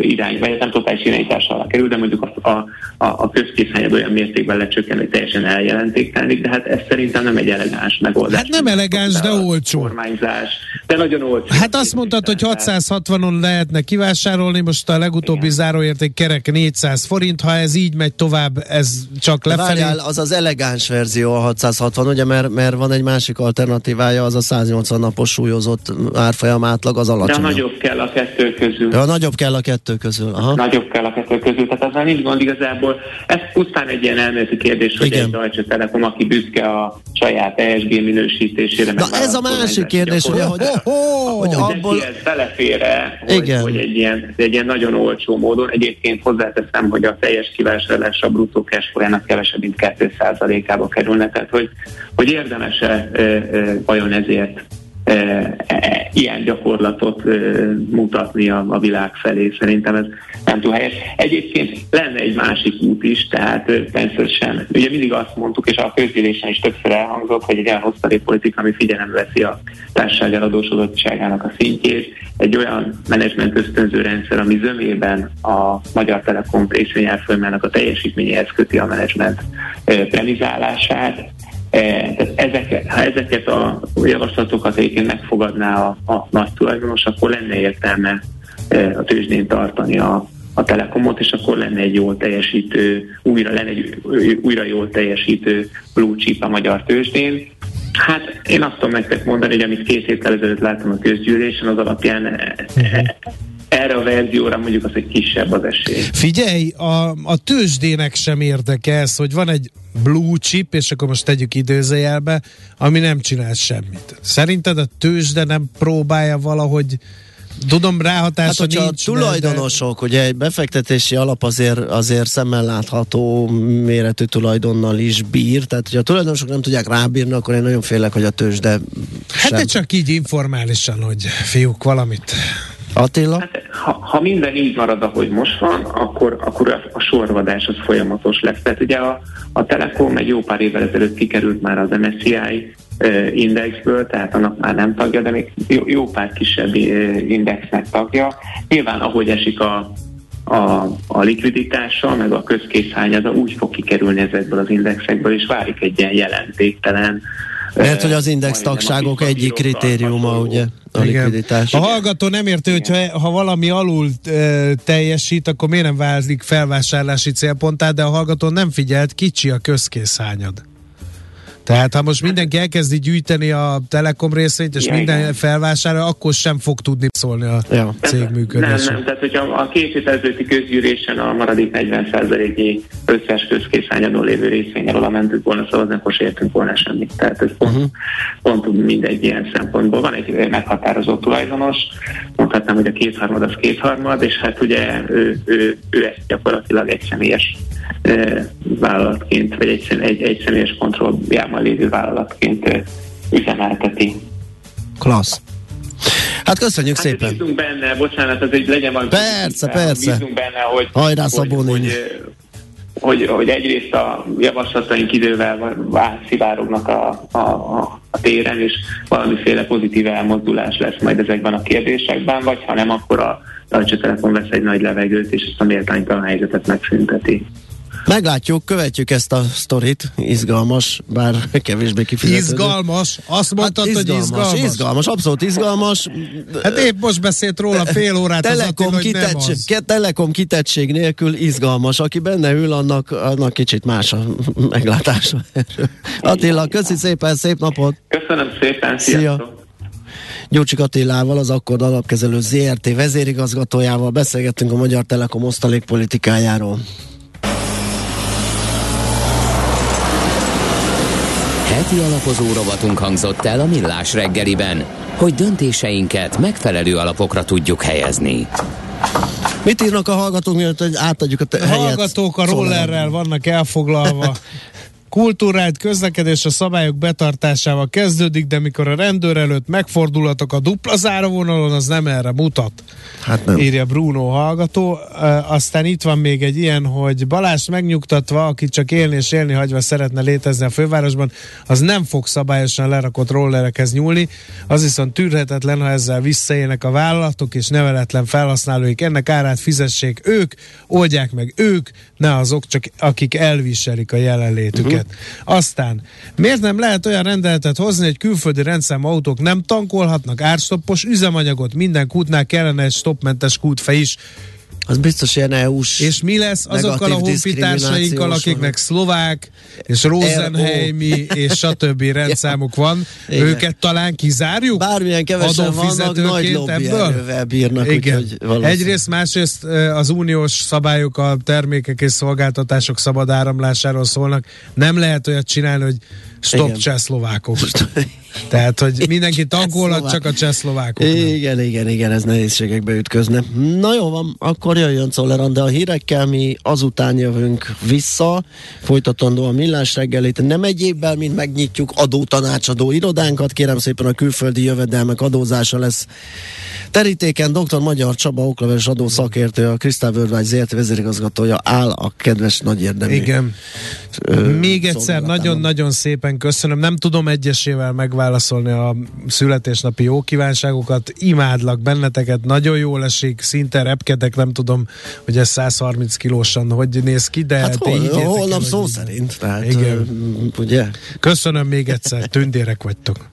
irány, vagy nem totális irányítás alá kerül, de mondjuk a, a, a közkészhányad olyan mértékben lecsökken, hogy teljesen eljelentéktelenik, de hát ez szerintem nem egy elegáns megoldás. Hát nem elegáns, de olcsó. Kormányzás, de nagyon olcsó. Hát azt mondtad, hogy 660-on lehetne kivásárolni, most a legutóbbi Igen. záróérték kerek 400 forint, ha ez így megy tovább, ez csak lefelé. Várjál, az az elegáns verzió a 660, ugye, mert, mert van egy másik alternatívája, az a 180 napos súlyozott árfolyam átlag, az alacsony. De nagyobb kell a kettő közül. Ja, nagyobb kell a kettő közül. Aha. Nagyobb kell a kettő közül, tehát aztán nincs gond igazából. Ez pusztán egy ilyen elméleti kérdés, hogy Igen. egy Deutsche Telekom, aki büszke a saját ESG minősítésére. Na ez a másik kérdés, ugye, hogy, oh, oh, hogy abból... ez belefére, hogy, hogy egy, ilyen, egy ilyen nagyon olcsó módon. Egyébként hozzáteszem, hogy a teljes kivásárlás a bruttó cash kevesebb, mint 2%-ába kerülne, tehát hogy, hogy érdemes-e vajon ezért E, e, ilyen gyakorlatot mutatni a, világ felé. Szerintem ez nem túl helyes. Egyébként lenne egy másik út is, tehát természetesen, ugye mindig azt mondtuk, és a közgyűlésen is többször elhangzott, hogy egy olyan politika, ami figyelembe veszi a társaság eladósodottságának a szintjét, egy olyan menedzsment ösztönző rendszer, ami zömében a Magyar Telekom részvényárfolyamának a teljesítményéhez köti a menedzsment premizálását, tehát ezeket, ha ezeket a javaslatokat egyébként megfogadná a, a nagy tulajdonos, akkor lenne értelme e, a tőzsdén tartani a, a Telekomot, és akkor lenne egy jól teljesítő, újra lenne egy újra jól teljesítő blue chip a magyar tőzsdén. Hát én azt tudom nektek mondani, hogy amit két héttel ezelőtt láttam a közgyűlésen, az alapján uh-huh erre a verzióra mondjuk az egy kisebb az esély. Figyelj, a, a tőzsdének sem érdeke ez, hogy van egy blue chip, és akkor most tegyük időzőjelbe, ami nem csinál semmit. Szerinted a tőzsde nem próbálja valahogy Tudom, ráhatása hát, nincs. a tulajdonosok, de... ugye egy befektetési alap azért, azért szemmel látható méretű tulajdonnal is bír, tehát hogyha a tulajdonosok nem tudják rábírni, akkor én nagyon félek, hogy a tőzsde Hát sem. de csak így informálisan, hogy fiúk valamit Attila? Hát, ha, ha minden így marad, ahogy most van, akkor, akkor a, sorvadás az folyamatos lesz. Tehát ugye a, a Telekom egy jó pár évvel ezelőtt kikerült már az MSCI indexből, tehát annak már nem tagja, de még jó, jó pár kisebb indexnek tagja. Nyilván ahogy esik a, a, a likviditása, meg a közkészhányada úgy fog kikerülni ezekből az indexekből, és várik egy ilyen jelentéktelen mert hogy az index tagságok egyik kritériuma, ugye, a likviditás. A hallgató nem érti, hogy ha, ha valami alul e, teljesít, akkor miért nem válik felvásárlási célpontát, de a hallgató nem figyelt, kicsi a közkészhányad. Tehát ha most mindenki elkezdi gyűjteni a Telekom részvényt, és ja, minden igen. felvásárol, akkor sem fog tudni szólni a ja. cég működése. Nem, nem, tehát hogyha a két hét előtti közgyűlésen a maradék 40%-i összes közkészányadon lévő részvényel oda mentünk volna szavazni, akkor értünk volna semmit. Tehát ez pont, uh-huh. pont mindegy ilyen szempontból. Van egy meghatározó tulajdonos, mondhatnám, hogy a kétharmad az kétharmad, és hát ugye ő, ő, ő ezt gyakorlatilag egy személyes vállalatként, vagy egy, egy, egy személyes kontrolljában lévő vállalatként üzemelteti. Klassz. Hát köszönjük hát szépen. Bízunk benne, bocsánat, ez egy legyen valami. Persze, persze. Bízunk benne, hogy, Hajrá, hogy, hogy, hogy, hogy egyrészt a javaslataink idővel átszivárognak a, a, a, a téren, és valamiféle pozitív elmozdulás lesz majd ezekben a kérdésekben, vagy ha nem, akkor a Deutsche Telekom vesz egy nagy levegőt, és ezt a méltánytalan helyzetet megszünteti. Meglátjuk, követjük ezt a sztorit. Izgalmas, bár kevésbé kifizetődő. Izgalmas? Azt mondtad, hát izgalmas, hogy izgalmas? Izgalmas, abszolút izgalmas. Hát épp most beszélt róla fél órát telekom, az Attila, kitettség, nem az. telekom kitettség nélkül izgalmas. Aki benne ül, annak, annak kicsit más a meglátása. Attila, köszi szépen, szép napot! Köszönöm szépen, sziasztok! Szia. Gyurcsik Attilával, az Akkord alapkezelő ZRT vezérigazgatójával beszélgettünk a Magyar Telekom osztalékpolitikájáról. Heti alapozó rovatunk hangzott el a Millás reggeliben, hogy döntéseinket megfelelő alapokra tudjuk helyezni. Mit írnak a hallgatók, mielőtt hogy átadjuk a, te- a helyet? hallgatók a rollerrel vannak elfoglalva. Kultúrált közlekedés a szabályok betartásával kezdődik, de mikor a rendőr előtt megfordulhatok a dupla záróvonalon, az nem erre mutat. Hát nem. Írja Bruno hallgató. Aztán itt van még egy ilyen, hogy Balázs megnyugtatva, aki csak élni és élni hagyva szeretne létezni a fővárosban, az nem fog szabályosan lerakott rollerekhez nyúlni. Az viszont tűrhetetlen, ha ezzel visszaélnek a vállalatok és neveletlen felhasználóik. Ennek árát fizessék ők, oldják meg ők, ne azok, csak akik elviselik a jelenlétüket. Uh-huh. Aztán, miért nem lehet olyan rendeletet hozni, hogy külföldi rendszám autók nem tankolhatnak árstoppos üzemanyagot? Minden kútnál kellene egy stoppmentes kútfej is. Az biztos ilyen EU-s És mi lesz azokkal a honfitársainkkal, akiknek szlovák, és Rosenheimi, és stb. rendszámuk van? Igen. Őket talán kizárjuk? Bármilyen kevesen vannak, nagy ebből? bírnak. Igen. Úgy, Egyrészt, másrészt az uniós szabályok a termékek és szolgáltatások szabad áramlásáról szólnak. Nem lehet olyat csinálni, hogy stop csehszlovákok. Tehát, hogy mindenki tankolhat, csak a csehszlovákok. Igen, igen, igen, ez nehézségekbe ütközne. Na jó van, akkor jöjjön Czoller de a hírekkel mi azután jövünk vissza, folytatandó a millás reggelit. Nem egy évvel, mint megnyitjuk adótanácsadó irodánkat, kérem szépen a külföldi jövedelmek adózása lesz terítéken. Dr. Magyar Csaba, okleves adó szakértő, a Krisztál Vörvágy ZRT vezérigazgatója áll a kedves nagy érdemű. Igen. Ö, Még egyszer nagyon-nagyon szépen köszönöm. Nem tudom egyesével megválni megválaszolni a születésnapi jó kívánságokat. Imádlak benneteket, nagyon jól esik, szinte repkedek, nem tudom, hogy ez 130 kilósan hogy néz ki, de hát hol, holnap szó szerint. Tehát, igen. Ugye? Köszönöm még egyszer, tündérek vagytok.